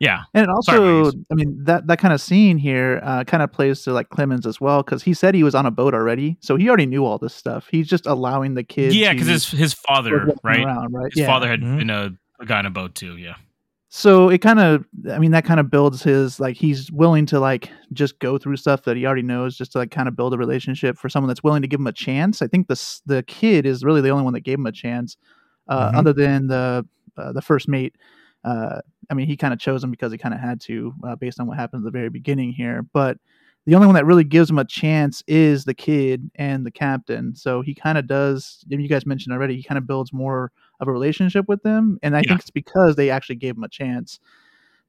yeah, And it also, Marcus. I mean, that that kind of scene here uh, kind of plays to like Clemens as well because he said he was on a boat already, so he already knew all this stuff. He's just allowing the kid. yeah, because his his father, right? around, right? His Yeah. father had Mhm. been a, a guy on a boat too. Yeah, So it kind of, I mean, that kind of builds his like he's willing to like just go through stuff that he already knows, just to like kind of build a relationship for someone that's willing to give him a chance. I think the the kid is really the only one that gave him a chance, uh, Mhm. other than the uh, the first mate. Uh, I mean, he kind of chose him because he kind of had to, uh, based on what happened at the very beginning here. But the only one that really gives him a chance is the kid and the captain. So he kind of does. You guys mentioned already. He kind of builds more of a relationship with them, and I Yeah. think it's because they actually gave him a chance.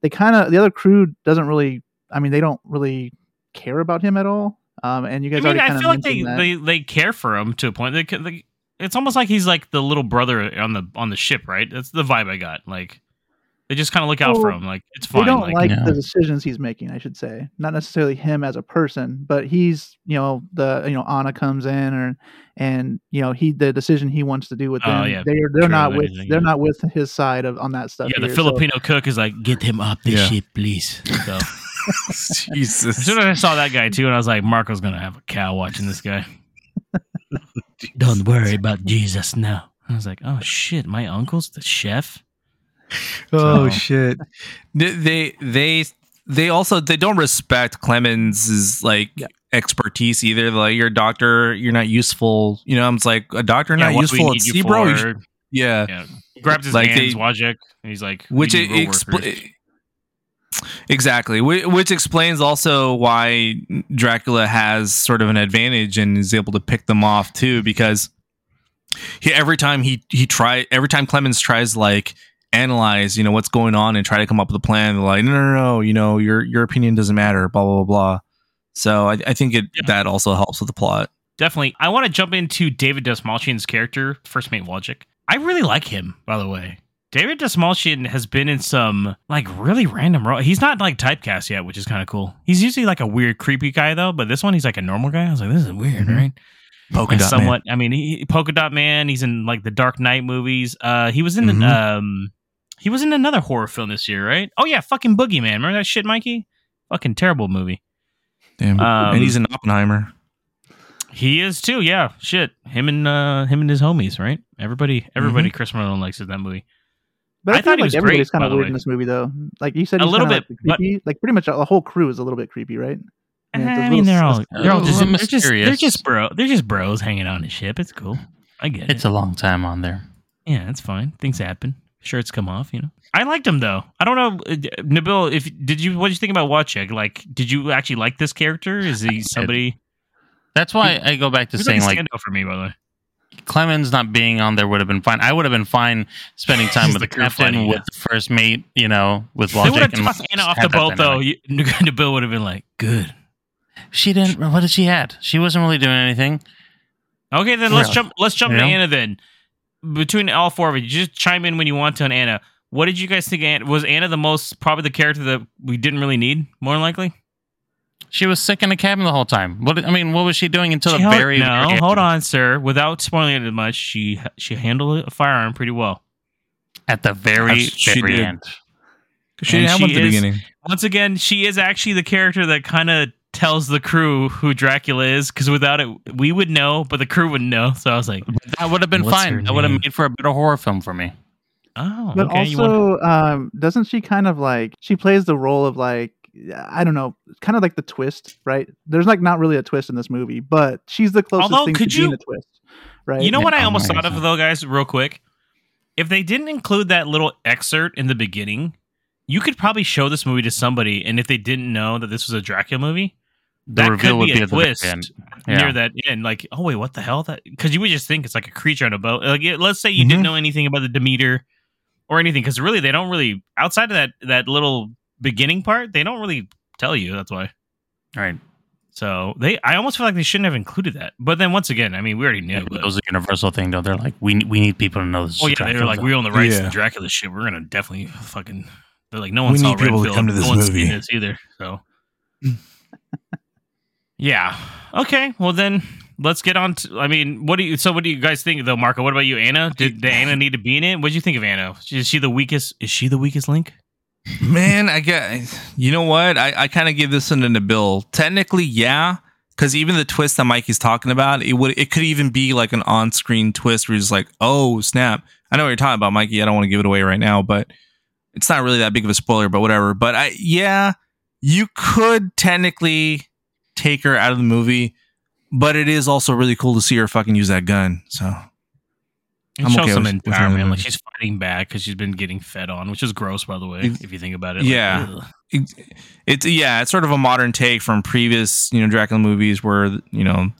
They kind of the other crew doesn't really. I mean, they don't really care about him at all. Um, and you I guys mean, already I kind of feel like they, that. they they care for him to a point. They, they, it's almost like he's like the little brother on the on the ship, right? That's the vibe I got. Like they just kind of look out for him. Like it's fine. they fine. don't Like, like Yeah. the decisions he's making. I should say, not necessarily him as a person, but he's you know the you know Anna comes in or and you know he the decision he wants to do with Oh, them. yeah. They're they're True, not with everything, they're yeah. not with his side of on that stuff. yeah, the here, so- Filipino cook is like, get him up the Yeah. ship, please. So as soon as I saw that guy too, and I was like, Marco's gonna have a cow watching this guy. Don't worry about Jesus now. I was like, oh shit, my uncle's the chef. Oh So- shit. They, they they they also they don't respect Clemens's like Yeah. expertise either. Like you're a doctor, you're not useful. You know, I'm just like a doctor Yeah, not what do we useful at need you sea, bro. You should- Yeah. Yeah, he grabs his Like hands, they- Wojcik, and he's like, which it, expl- exactly which explains also why dracula has sort of an advantage and is able to pick them off too because he every time he he try every time clemens tries like analyze you know what's going on and try to come up with a plan they're like no no no you know your your opinion doesn't matter blah blah blah blah so i, I think it Yeah. that also helps with the plot definitely. I want to jump into David Dastmalchian's character, First Mate Wojcik. I really like him, by the way. David Dastmalchian has been in some like really random role. He's not like typecast yet, which is kind of cool. He's usually like a weird, creepy guy though, but this one he's like a normal guy. I was like, this is weird, Mhm. right? polka dot man. somewhat. I mean, he, Polka Dot Man. He's in like the Dark Knight movies. Uh, he was in the, Mhm. um, he was in another horror film this year, right? Oh yeah, fucking Boogeyman. Remember that shit, Mikey? Fucking terrible movie. Damn. um, and he's an oppenheimer He is too. Yeah, shit. Him and uh him and his homies, right? Everybody, everybody. Mm-hmm. Chris Marlon likes in that movie. But I, I feel thought he was everybody's great, kind by of the weird way. in this movie, though. Like you said, A little bit, like, the creepy. Like pretty much the whole crew is a little bit creepy, right? Yeah, I mean, they're all they're all just little they're just they're just bro they're just bros hanging on a ship. It's cool. I get It's it. It's a long time on there. yeah, it's fine. Things happen. Shirts come off. You know. I liked him though. I don't know, uh, Nabil. If did you what did you think about Wojcik? Like, did you actually like this character? Is he somebody? That's why I go back to saying like like for me, by the way. Clemens not being on there would have been fine. I would have been fine spending time with the captain, fighting, with yeah. the first mate, you know, with They would have tossed Anna off the boat though. You, Nabil would have been like, "Good." She didn't. What did she had? She wasn't really doing anything. Okay, then let's Really? jump. Let's jump to. Anna then. Between all four of you, just chime in when you want to on Anna. What did you guys think? Anna, was Anna the most probably the character that we didn't really need? More likely. She was sick in the cabin the whole time. What I mean, what was she doing until She the held- very? no. very end? hold on, sir. Without spoiling it too much, she she handled a firearm pretty well. At the very She very did. end. she And didn't have she one at the is- beginning Once again, she is actually the character that kind of tells the crew who Dracula is. Because without it, we would know, but the crew wouldn't know. So I was like, That would have been What's fine. That would have made for a better horror film for me. oh, But okay. you want- also, um, doesn't she kind of like she plays the role of like I don't know, kind of like the twist, right? There's like not really a twist in this movie, but she's the closest Although, thing could to being a twist, right? You know what I almost my thought of though, guys, real quick? If they didn't include that little excerpt in the beginning, you could probably show this movie to somebody, and if they didn't know that this was a Dracula movie, The that reveal could would be be a at the very twist end. near that end. Like, oh wait, what the hell? That because you would just think it's like a creature on a boat. Like, let's say you Mm-hmm. didn't know anything about the Demeter or anything, because really they don't really outside of that that little beginning part, they don't really tell you. That's why. Right. So they, I almost feel like they shouldn't have included that. But then once again, I mean, we already knew. Yeah, but- it was a universal thing, though. They're like, we we need people to know this. Oh yeah, they're like, film. we own the rights to Yeah. the Dracula shit. We're gonna definitely fucking. They're like, no one We saw need people to come to this no one's seen movie. this either. So, yeah, okay. Well then, let's get on. to I mean, what do you? So, what do you guys think though, Marco? What about you, Anna? Did, did Anna need to be in it? What do you think of Anna? Is she the weakest? Is she the weakest link? Man, I get. You know what? I, I kind of give this one to Nabil. Technically, yeah, because even the twist that Mikey's talking about, it would it could even be like an on-screen twist where it's like, oh snap! I know what you're talking about, Mikey. I don't want to give it away right now, but it's not really that big of a spoiler. But whatever. But I, yeah, you could technically take her out of the movie, but it is also really cool to see her fucking use that gun. So It I'm shows okay some with- with empowerment. Like she's fighting back because she's been getting fed on, which is gross, by the way, if you think about it. Like, Yeah. it, it's yeah, it's sort of a modern take from previous you know Dracula movies where you know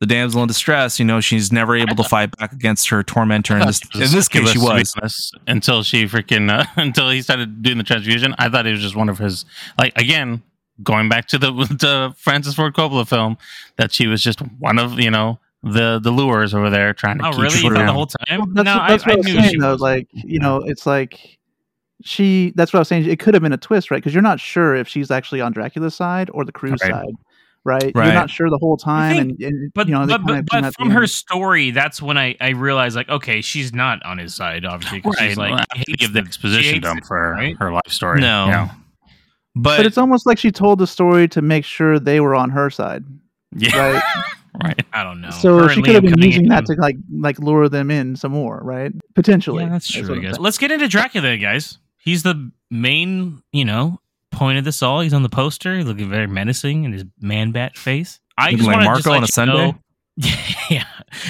the damsel in distress, you know, she's never able to fight back against her tormentor. In this, in this case, she was until she freaking uh, until he started doing the transfusion. I thought it was just one of his like again going back to the the Francis Ford Coppola film that she was just one of you know the the lures over there trying to. Oh, keep really? her the whole time? Well, that's no, what, that's I, what I, I was knew saying though. was. Like you know, it's like she. That's what I was saying. It could have been a twist, right? Because you're not sure if she's actually on Dracula's side or the crew's Right. side, right? Right. You're not sure the whole time, think- and, and But you know, but, but, but from thing. her story, that's when I, I realized like okay, she's not on his side. Obviously, 'cause Right, she's like well, I have to give the exposition hates dump it, for right? her life story. No. you know? But, but it's almost like she told the story to make sure they were on her side, yeah, right? right. I don't know. so Her she could have been using in- that to like like lure them in some more, right? Potentially. Yeah, that's true. I I'm guess. Let's get into Dracula, guys. He's the main, you know, point of this all. He's on the poster, He's looking very menacing in his man bat face. I Looking just like want Marco just on a Sunday? know- yeah,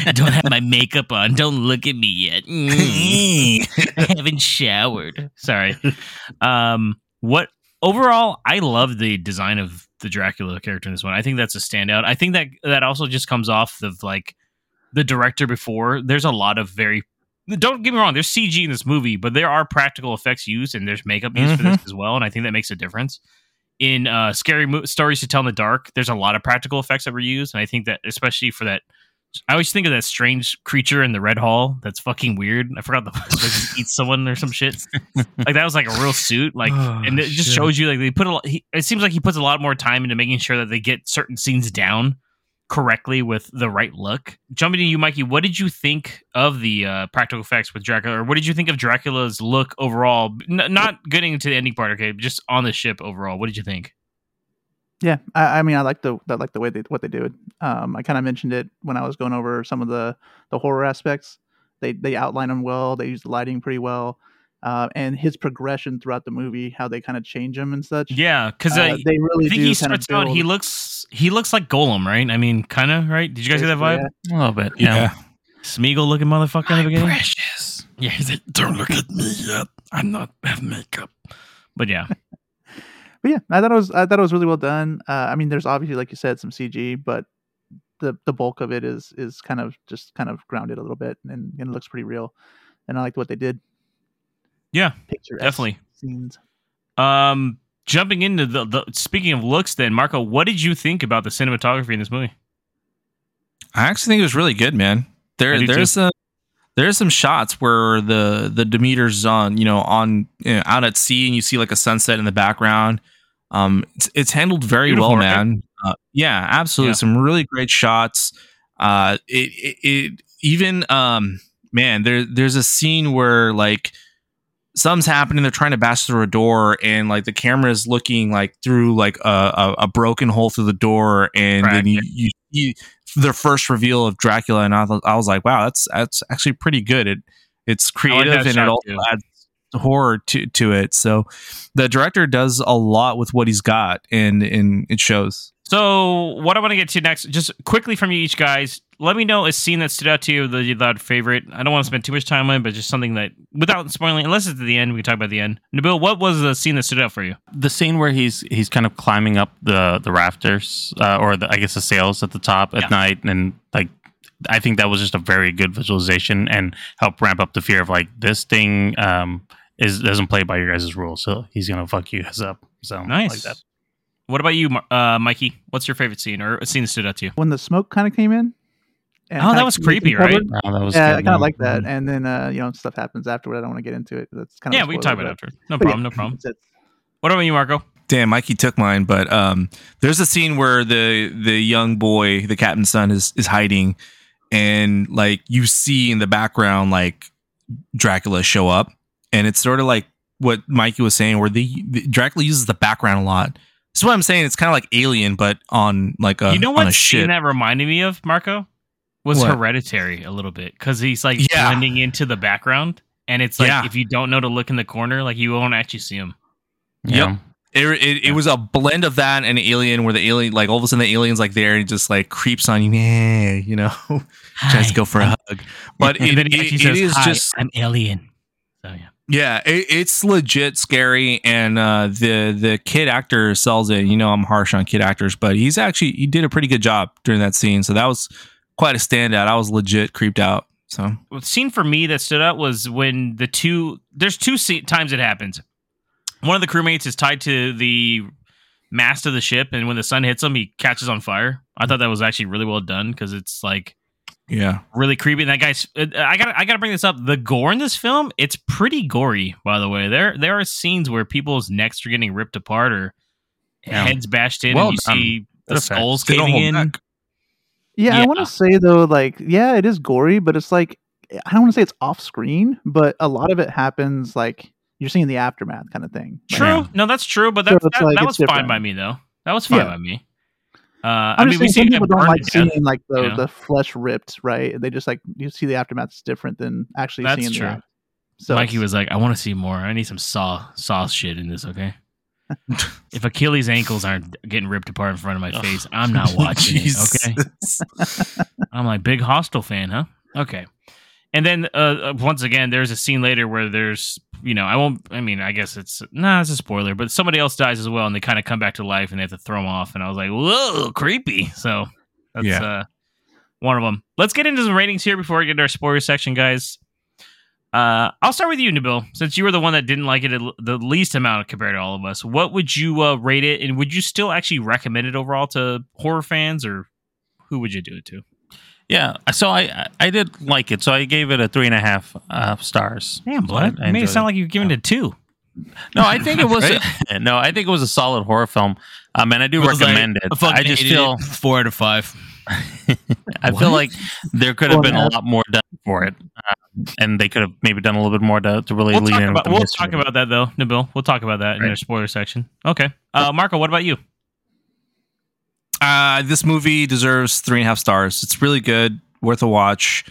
I don't have my makeup on. Don't look at me yet. Mm. I haven't showered. Sorry. Um, what overall? I love the design of the Dracula character in this one. I think that's a standout. I think that that also just comes off of like the director before. There's a lot of very. Don't get me wrong. There's CG in this movie, but there are practical effects used and there's makeup used for this as well, and I think that makes a difference. In uh, scary mo- stories to tell in the dark, there's a lot of practical effects that were used, and I think that especially for that I always think of that strange creature in the red hall. That's fucking weird. I forgot the like he eats someone or some shit. Like that was like a real suit. Like, Oh, and it just shit. shows you like they put a lot. He, it seems like he puts a lot more time into making sure that they get certain scenes down correctly with the right look. Jumping to you, Mikey. What did you think of the uh, practical effects with Dracula, or what did you think of Dracula's look overall? N- not getting into the ending part, okay, just on the ship overall. What did you think? Yeah, I, I mean, I like the I like the way they what they do it. Um, I kind of mentioned it when I was going over some of the the horror aspects. They they outline them well. They use the lighting pretty well, uh, and his progression throughout the movie, how they kind of change him and such. Yeah, because Uh, they really I think do he kind of starts out. He looks he looks like Gollum, right? I mean, kind of right. Did you guys get that vibe? Yeah. A little bit. Yeah. Smeagol looking motherfucker in the beginning. Precious. Yeah, he's like, don't look at me yet. I'm not have makeup. But yeah, But yeah, I thought it was I thought it was really well done. Uh, I mean, there's obviously, like you said, some CG, but the the bulk of it is is kind of just kind of grounded a little bit, and, and it looks pretty real. And I liked what they did. yeah, Picture definitely. scenes. Um, jumping into the, the speaking of looks, then Marco, what did you think about the cinematography in this movie? I actually think it was really good, man. I There, do there's some, there's some shots where the the Demeter's on, you know, on you know, out at sea, and you see like a sunset in the background. Um, it's, it's handled very Beautiful, well, right? man. Uh, yeah, absolutely. Yeah. Some really great shots. Uh, it, it, it even um, man, there there's a scene where like something's happening. They're trying to bash through a door, and like the camera is looking like through like a, a, a broken hole through the door, and Right. then you, you you the first reveal of Dracula, and I, I was like, wow, that's that's actually pretty good. It it's creative that and it also too. adds horror to to it. So the director does a lot with what he's got, and and it shows. So, what I want to get to next, just quickly from you each guys, let me know a scene that stood out to you, the that favorite. I don't want to spend too much time on it, but just something that, without spoiling, unless it's at the end, we can talk about the end. Nabil, what was the scene that stood out for you? the scene where he's he's kind of climbing up the the rafters uh, or the, I guess the sails at the top at Yeah. night and like I think that was just a very good visualization and help ramp up the fear of like this thing um is doesn't play by your guys' rules so he's gonna fuck you guys up so Nice. like that. What about you, uh, Mikey? What's your favorite scene or a scene that stood out to you? when the smoke kind of came in. and Oh, that was creepy, right? Oh, that was Yeah, good, I kind of like that. Mhm. And then uh, you know stuff happens afterward. I don't want to get into it. That's kind of Yeah, we can talk about it after. No But yeah, problem, no problem. What about you, Marco? Damn, Mikey took mine, but um, there's a scene where the the young boy, the captain's son, is is hiding, and like you see in the background like Dracula show up, and it's sort of like what Mikey was saying, where the, the Dracula uses the background a lot. That's what I'm saying. It's kind of like Alien, but on like a you know what a scene ship. that reminded me of, Marco? Was What? Hereditary a little bit. Because he's like Yeah. blending into the background. And it's like, Yeah. if you don't know to look in the corner, like you won't actually see him. yeah. It, it, it was a blend of that and Alien, where the alien, like all of a sudden, the alien's like there and just like creeps on you, yeah, you know, tries to go for a hug. But And it, then he it- it says, is "Hi, just I'm alien. So yeah. Yeah, it, it's legit scary, and uh, the the kid actor sells it. You know, I'm harsh on kid actors, but he's actually he did a pretty good job during that scene. So that was quite a standout. I was legit creeped out. So The scene for me that stood out was when the two there's two se- times it happens. One of the crewmates is tied to the mast of the ship, and when the sun hits him, he catches on fire. I thought that was actually really well done because it's like yeah, really creepy. And that guy's uh, I got I got to bring this up. The gore in this film, it's pretty gory. By the way, there there are scenes where people's necks are getting ripped apart or Yeah. heads bashed in, Well and you done. see the Good skulls They don't caving in. back. Yeah, I want to say though, like, yeah, it is gory, but it's like I don't want to say it's off screen, but a lot of it happens like you're seeing the aftermath kind of thing. Like, True. Yeah. No, that's true, but So that, it's that, like that it's was fine by me though. That was fine Yeah. by me. Uh, I I'm mean, just saying see some people don't like death. seeing like the, know? the flesh ripped, right? They just like you see the aftermath is different than actually That's seeing true. the act. So Mikey was like, "I want to see more. I need some saw saw shit in this." Okay. if Achilles' ankles aren't getting ripped apart in front of my face, I'm not watching it. Okay. I'm like big Hostel fan, huh? Okay. And then uh, uh, once again, there's a scene later where there's, you know, I won't. I mean, I guess it's nah, it's a spoiler, but somebody else dies as well, and they kind of come back to life, and they have to throw them off. And I was like, whoa, creepy. So that's Yeah. uh, one of them. Let's get into some ratings here before we get into our spoiler section, guys. Uh, I'll start with you, Nabil, since you were the one that didn't like it the least amount compared to all of us. What would you uh, rate it, and would you still actually recommend it overall to horror fans, or who would you do it to? Yeah, so I I- I did like it, so I gave it a three and a half uh, stars. Damn, So. I- I You made it enjoyed sound like you were giving it two. No, I think it was Right? no, I think it was a solid horror film. Um, and I do recommend it. I just feel four out of five. I feel like there could have Well, been a lot more done for it, um, and they could have maybe done a little bit more to, to really We'll lean talk in. about with the we'll history. talk about that though, Nabil. We'll talk about that in Right. the spoiler section. Okay, uh, Marco, what about you? Uh, this movie deserves three and a half stars. It's really good, worth a watch.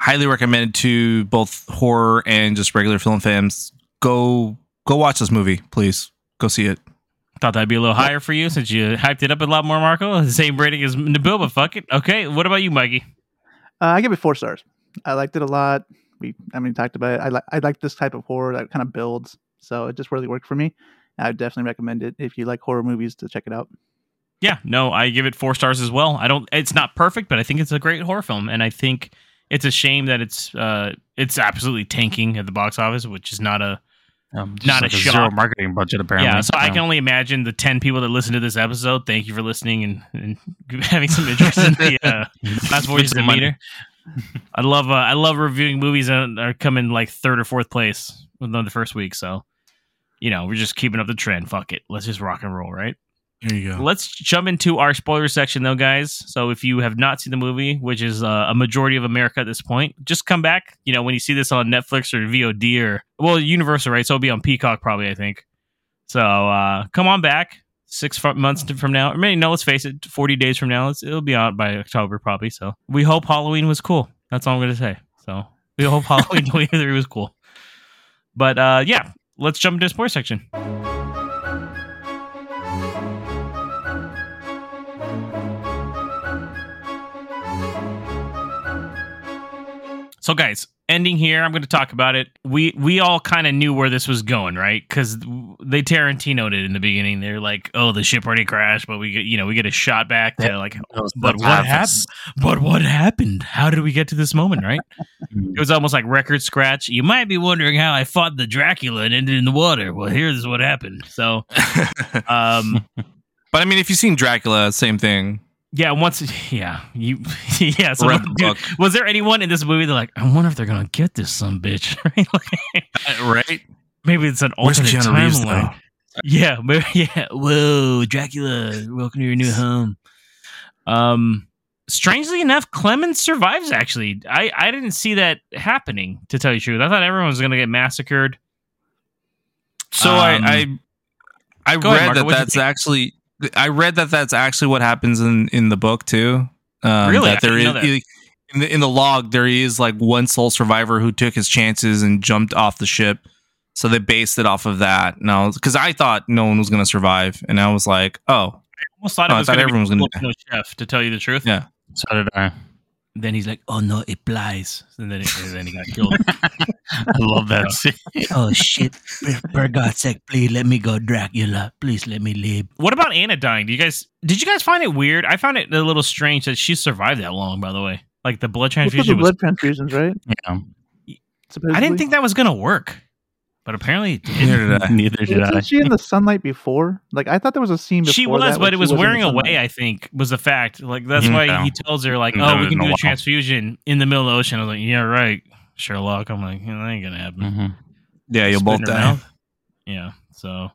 Highly recommended to both horror and just regular film fans. Go go watch this movie, please. Go see it. Thought that'd be a little higher for you since you hyped it up a lot more, Marco. The same rating as Nabil, but fuck it. Okay, what about you, Mikey? Uh, I give it four stars. I liked it a lot. We, I mean, talked about it. I like, I like this type of horror that kind of builds. So it just really worked for me. I would definitely recommend it if you like horror movies to check it out. Yeah, no, I give it four stars as well. I don't. It's not perfect, but I think it's a great horror film, and I think it's a shame that it's uh it's absolutely tanking at the box office, which is not a Um, Not a like shock. zero marketing budget apparently. Yeah, so I Um, can only imagine the ten people that listen to this episode. Thank you for listening and, and having some interest in the uh, last Voyage of the Demeter. I love uh, I love reviewing movies that are coming like third or fourth place within the first week. So, you know, we're just keeping up the trend. Fuck it, let's just rock and roll, right? There you go. Let's jump into our spoiler section, though, guys. So if you have not seen the movie, which is uh, a majority of America at this point, just come back. You know, when you see this on Netflix or VOD or well, Universal, right? So it'll be on Peacock probably, I think. So uh, come on back six months from now. Or maybe no, let's face it, forty days from now, it'll be out by October probably. So we hope Halloween was cool. That's all I'm gonna say. So we hope Halloween 23 was cool. But uh, yeah, let's jump into the section. So, guys, ending here. I'm going to talk about it. We we all kind of knew where this was going, right? Because they Tarantinoed it in the beginning. They're like, "Oh, the ship already crashed," but we get you know we get a shot back to like, but what happened? But what happened? How did we get to this moment? Right? it was almost like record scratch. You might be wondering how I fought the Dracula and ended in the water. Well, here's what happened. So, um, but I mean, if you've seen Dracula, same thing. Yeah, once, yeah, you, yeah. So, Read dude, was there anyone in this movie that like, I wonder if they're gonna get this some bitch, right? Like, right? maybe it's an alternate timeline. Yeah, maybe, yeah. Whoa, Dracula, welcome to your new home. Um, strangely enough, Clemens survives. Actually, I I didn't see that happening. To tell you the truth, I thought everyone was gonna get massacred. So Um, I I, I go ahead, read Marco, that that's actually I read that that's actually what happens in in the book too. Um, Really? That there didn't is know that. in the in the log there is like one sole survivor who took his chances and jumped off the ship. So they based it off of that. No, because I thought no one was going to survive, and I was like, oh, I Almost thought Oh, it I thought gonna everyone was gonna Filipino chef. To tell you the truth, Yeah. So did I. then he's like, "Oh no, it flies," and then, it, and then he got killed. I love that scene. oh shit! For, for God's sake, please let me go, Dracula. Please let me live. What about Anna dying? Do you guys did you guys find it weird? I found it a little strange that she survived that long. By the way, like the blood What's with the transfusion was. blood transfusions, right? Yeah. I didn't think that was gonna work, but apparently. Neither did I. Neither did I. Wasn't she in the sunlight before? Like I thought there was a scene before. She was, where but it was wearing away. I think was the fact. Like that's Mhm. why Yeah. he tells her, like, "Oh, we can in do a a transfusion in the middle of the ocean." I was like, "Yeah, right, Sherlock." I'm like, "Yeah, that ain't gonna happen." hmm Yeah, you'll both in die. mouth. Yeah. So,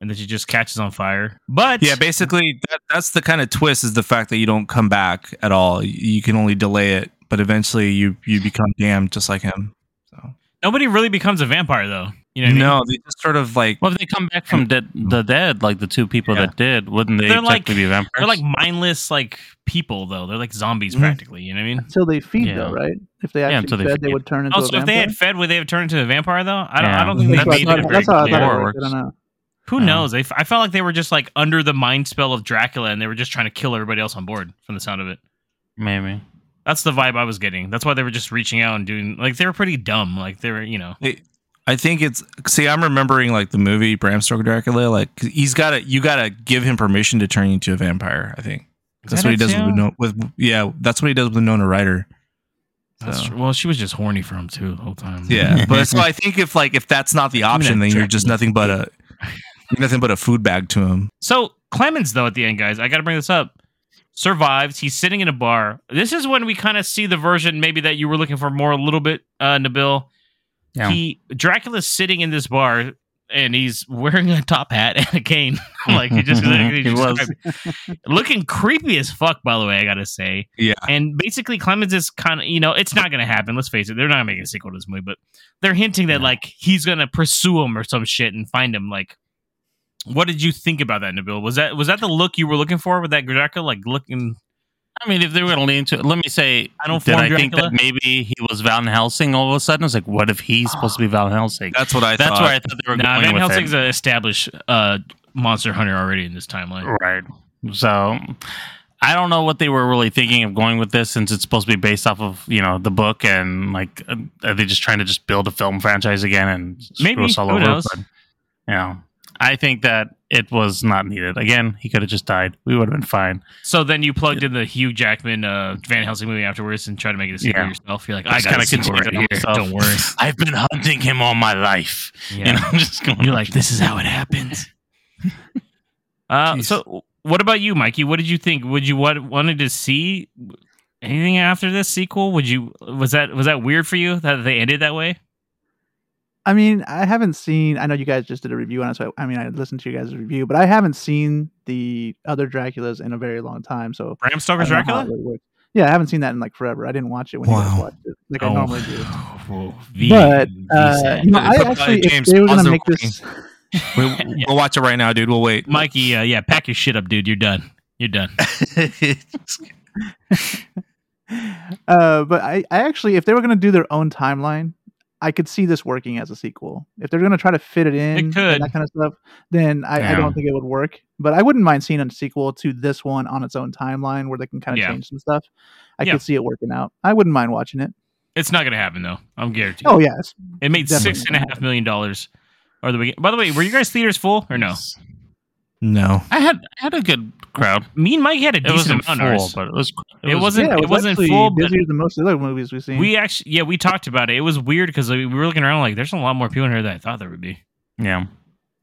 and then she just catches on fire. But Yeah, basically that, that's the kind of twist is the fact that you don't come back at all. You can only delay it, but eventually you you become damned just like him. So nobody really becomes a vampire, though. You know, what I mean? no, they just sort of like Well, if they come back from dead, the dead, like the two people Yeah. that did, wouldn't they They're like- technically be vampires? they're like mindless, like people, though. They're like zombies, Mhm. practically. You know what I mean? until they feed Yeah. though, right? If they Yeah, actually until they fed, they feed. would turn into Oh, a so if vampire. they had fed, would they have turned into a vampire, though? I don't. Yeah. I don't think they That's made it that's how I clear. thought it clear. worked. I don't know. Who Yeah. knows? They, f- I felt like they were just like under the mind spell of Dracula, and they were just trying to kill everybody else on board. From the sound of it, maybe. that's the vibe I was getting. That's why they were just reaching out and doing like they were pretty dumb. Like they were, you know. I think it's see. I'm remembering like the movie Bram Stoker Dracula. Like he's got to you got to give him permission to turn you into a vampire. I think that's that what he does with, no, with yeah. That's what he does with Winona Ryder. So. Well, she was just horny for him too the whole time. yeah, but so I think if like if that's not the option, then you're just nothing but a nothing but a food bag to him. So Clemens, though, at the end, guys, I got to bring this up. Survives. He's sitting in a bar. This is when we kind of see the version maybe that you were looking for more a little bit, uh, Nabil. Yeah. He Dracula's sitting in this bar and he's wearing a top hat and a cane. like he just he was. looking creepy as fuck. By the way, I gotta say. Yeah. And basically, Clemens is kind of you know it's not gonna happen. Let's face it, they're not making a sequel to this movie, but they're hinting that like he's gonna pursue him or some shit and find him. Like, what did you think about that, Nabil? Was that was that the look you were looking for with that Dracula? Like looking. I mean, if they were going to lean to, let me say, I don't did form I think that maybe he was Van Helsing all of a sudden? It's like, what if he's supposed to be Van Helsing? That's what I That's thought. where I thought they were Nah, going Van with Helsing's it. an established uh, monster hunter already in this timeline. Right. So I don't know what they were really thinking of going with this since it's supposed to be based off of, you know, the book and like uh, are they just trying to just build a film franchise again and screw Maybe. us all Who over? knows? But, you know, I think that it was not needed. Again, he could have just died. We would have been fine. So then you plugged in the Hugh Jackman uh, Van Helsing movie afterwards and tried to make it a sequel Yeah. yourself. You're like, I Just got kinda a sequel right here. it myself. Don't worry. I've been hunting him all my life. Yeah. You know, just going You're like, this is how it happens. uh, so, what about you, Mikey? What did you think? Would you want wanted to see anything after this sequel? Would you was that was that weird for you that they ended that way? I mean, I haven't seen. I know you guys just did a review on it, so I mean, I listened to you guys' review, but I haven't seen the other Draculas in a very long time. So Bram Stoker's don't know how Dracula. really. Yeah, I haven't seen that in like forever. I didn't watch it when you guys watched it, like Oh. I normally do. Whoa, V- But V uh, you know, I But, uh, actually, if they were gonna make this, We, We'll watch it right now, dude. We'll wait. Mikey, uh, yeah, pack your shit up, dude. You're done. You're done. uh, but I, I actually, if they were gonna do their own timeline, I could see this working as a sequel. If they're gonna try to fit it in, and could. that kind of stuff, then I, I don't think it would work. But I wouldn't mind seeing a sequel to this one on its own timeline where they can kind of Yeah. change some stuff. I Yeah. could see it working out. I wouldn't mind watching it. It's not gonna happen though. I'm guaranteed. Oh yes, it made six and a half million dollars. Or the begin- by the way, were you guys theaters full or no? No. I had I had a good crowd. Me and Mike had a It decent wasn't amount. full, of but it was. It wasn't- yeah, it wasn't full, but- busier than most of the other movies we've seen. We actually, yeah, we talked about it. It was weird because we were looking around like there's a lot more people in here than I thought there would be. Yeah,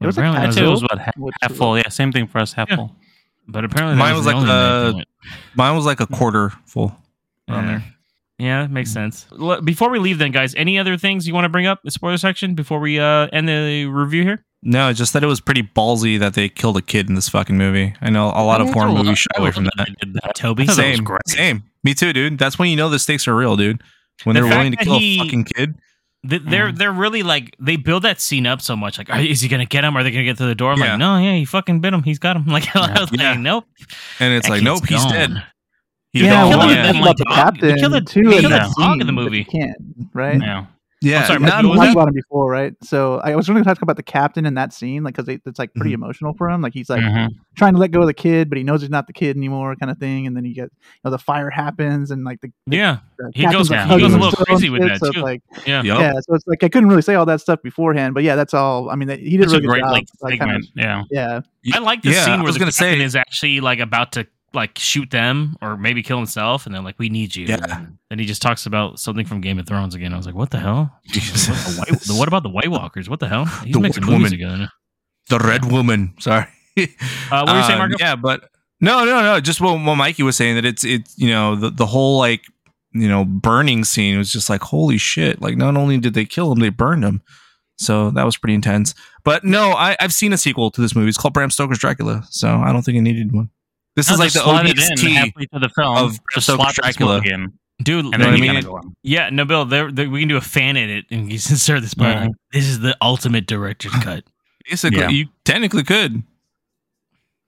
It was like apparently I'd say it it. was about half, half full. Yeah, same thing for us, half Yeah. full. but apparently Mine that was like only the- night. Mine was like a quarter full. around Yeah. there. Yeah, makes sense. Before we leave, then, guys, any other things you want to bring up the spoiler section before we uh, end the review here? No, it's just that it was pretty ballsy that they killed a kid in this fucking movie. I know a lot of horror movies shy away from that. Did that. Toby, I that was Same, great. same. Me too, dude. That's when you know the stakes are real, dude. When The they're willing to kill he- a fucking kid. They're mm-hmm. they're really like they build that scene up so much. Like, are, is he gonna get him? Are they gonna get through the door? I'm Yeah. like, no, yeah, he fucking bit him. He's got him. Like, I was Yeah. like, nope. And it's that like, nope, he's gone. dead. He's yeah, killed well, him you in think that, about like, the captain they killed a- too they in killed that that dog in the movie. you can't, right? Yeah, Yeah, sorry, not Mikey, what we was talked about him before, right? So I was going to talk about the captain in that scene, like because it's like pretty Mm-hmm. emotional for him. Like he's like Mhm. trying to let go of the kid, but he knows he's not the kid anymore, kind of thing. And then you get, you know, the fire happens, and like the, Yeah, the He goes- like, he goes a little crazy with shit, that, so too. Like, yeah. Yup. yeah, so it's like I couldn't really say all that stuff beforehand, but yeah, that's all. I mean, he did It's a a great good job. like like, kind of. Yeah. yeah, I like the Yeah, scene I was the gonna captain say- is actually like about to like shoot them or maybe kill himself, and they're like, "We need you." Yeah. And then- then he just talks about something from Game of Thrones again. I was like, "What the hell? What, the white, the, what about the White Walkers? What the hell? He's The making movies Woman. again." the red woman. Sorry. Uh, what were you saying, Um, Marco? Yeah, but no, no, no. Just what, what Mikey was saying that it's it's you know the the whole like you know burning scene was just like holy shit. Like not only did they kill him, they burned him. So that was pretty intense. But no, I, I've seen a sequel to this movie. It's called Bram Stoker's Dracula. So I don't think it needed one. This No, is like the slot it in ODST. halfway to the film of just Stoker's slot this Dracula. movie in, Dude, and know then what I mean? gotta go on. yeah, Nabil. There, there, we can do a fan edit and you can insert this part. Like, this is the ultimate director's cut, Basically, Yeah. you technically could.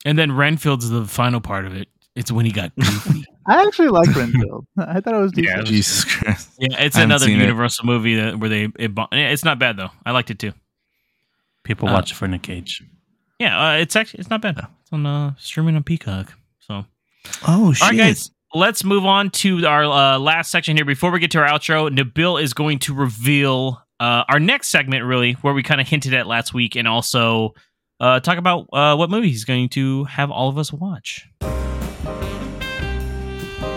and then Renfield's the final part of it. It's when he got goofy. I actually like Renfield. I thought it was decent. Yeah, Jesus Christ. yeah, it's another seen it. Universal movie that where they. It, it's not bad though. I liked it too. People Uh, watch it for Nick Cage. Yeah, uh, it's actually it's not bad. It's on uh, streaming on Peacock. So, Oh shit. all right, guys, let's move on to our uh, last section here. Before we get to our outro, Nabil is going to reveal uh, our next segment, really, where we kind of hinted at last week, and also uh, talk about uh, what movie he's going to have all of us watch.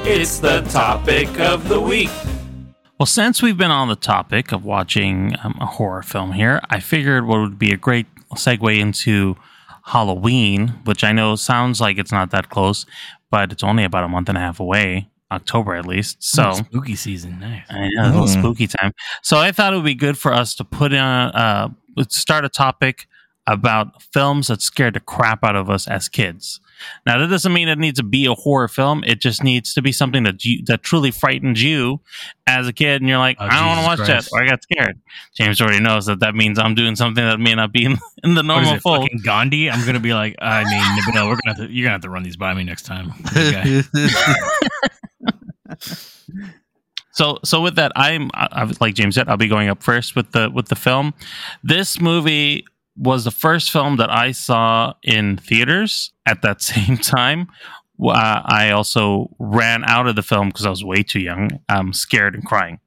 It's the topic of the week. Well, since we've been on the topic of watching um, a horror film here, I figured what would be a great segue into Halloween, which I know sounds like it's not that close, but it's only about a month and a half away, October at least. So. spooky season, nice. I know, a little Mm. spooky time. So I thought it would be good for us to put in a, uh, start a topic about films that scared the crap out of us as kids. Now that doesn't mean it needs to be a horror film. It just needs to be something that you, that truly frightened you as a kid, and you're like, Oh, I don't want to watch Christ. that, or I got scared. James already knows that that means I'm doing something that may not be in, in the normal it, fold. Gandhi? I'm gonna be like, I mean, no, we're gonna have to, you're gonna have to run these by me next time. Okay. So, so with that, I'm I- like James said, I'll be going up first with the with the film. This movie was the first film that I saw in theaters at that same time. Uh, I also ran out of the film because I was way too young, um, scared and crying.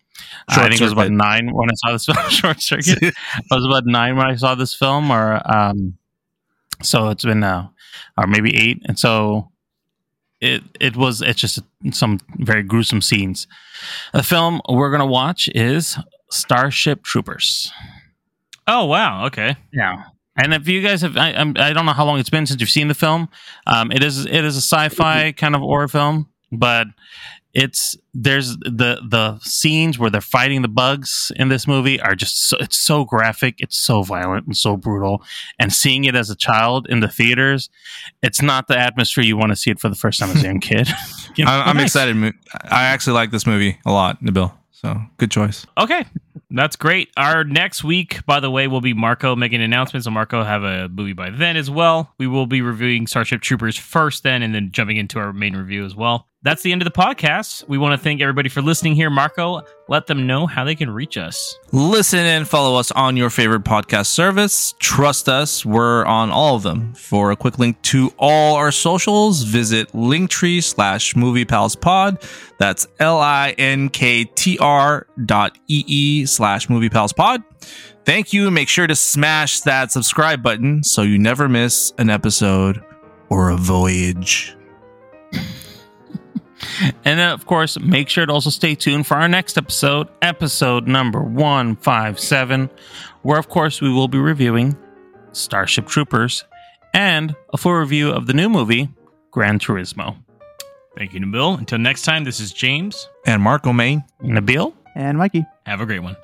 I think it was about nine when I saw this film. Short circuit. I was about nine when I saw this film, or um, so it's been uh, or maybe eight, and so it it was it's just some very gruesome scenes. The film we're gonna watch is Starship Troopers. Oh wow, okay. Yeah. And if you guys have, I, I'm- I don't know how long it's been since you've seen the film. Um, it is it is a sci-fi kind of horror film, but it's there's the the scenes where they're fighting the bugs in this movie are just so, it's so graphic, it's so violent and so brutal. And seeing it as a child in the theaters, it's not the atmosphere you want to see it for the first time as a young kid. You know? I, I'm Nice. excited. I actually like this movie a lot, Nabil. So good choice. Okay, that's great. Our next week, by the way, will be Marco making announcements. So Marco have a movie by then as well. We will be reviewing Starship Troopers first, then, and then jumping into our main review as well. That's the end of the podcast. We want to thank everybody for listening here. Marco, let them know how they can reach us. Listen and follow us on your favorite podcast service. Trust us, we're on all of them. For a quick link to all our socials, visit linktree slash movie pals pod. That's L-I-N-K-T-R dot E-E slash movie pals pod. Thank you. Make sure to smash that subscribe button so you never miss an episode or a voyage. And then, of course, make sure to also stay tuned for our next episode, episode number 157, where, of course, we will be reviewing Starship Troopers and a full review of the new movie, Gran Turismo. Thank you, Nabil. Until next time, this is James. And Marco Main. Nabil? And Mikey. Have a great one.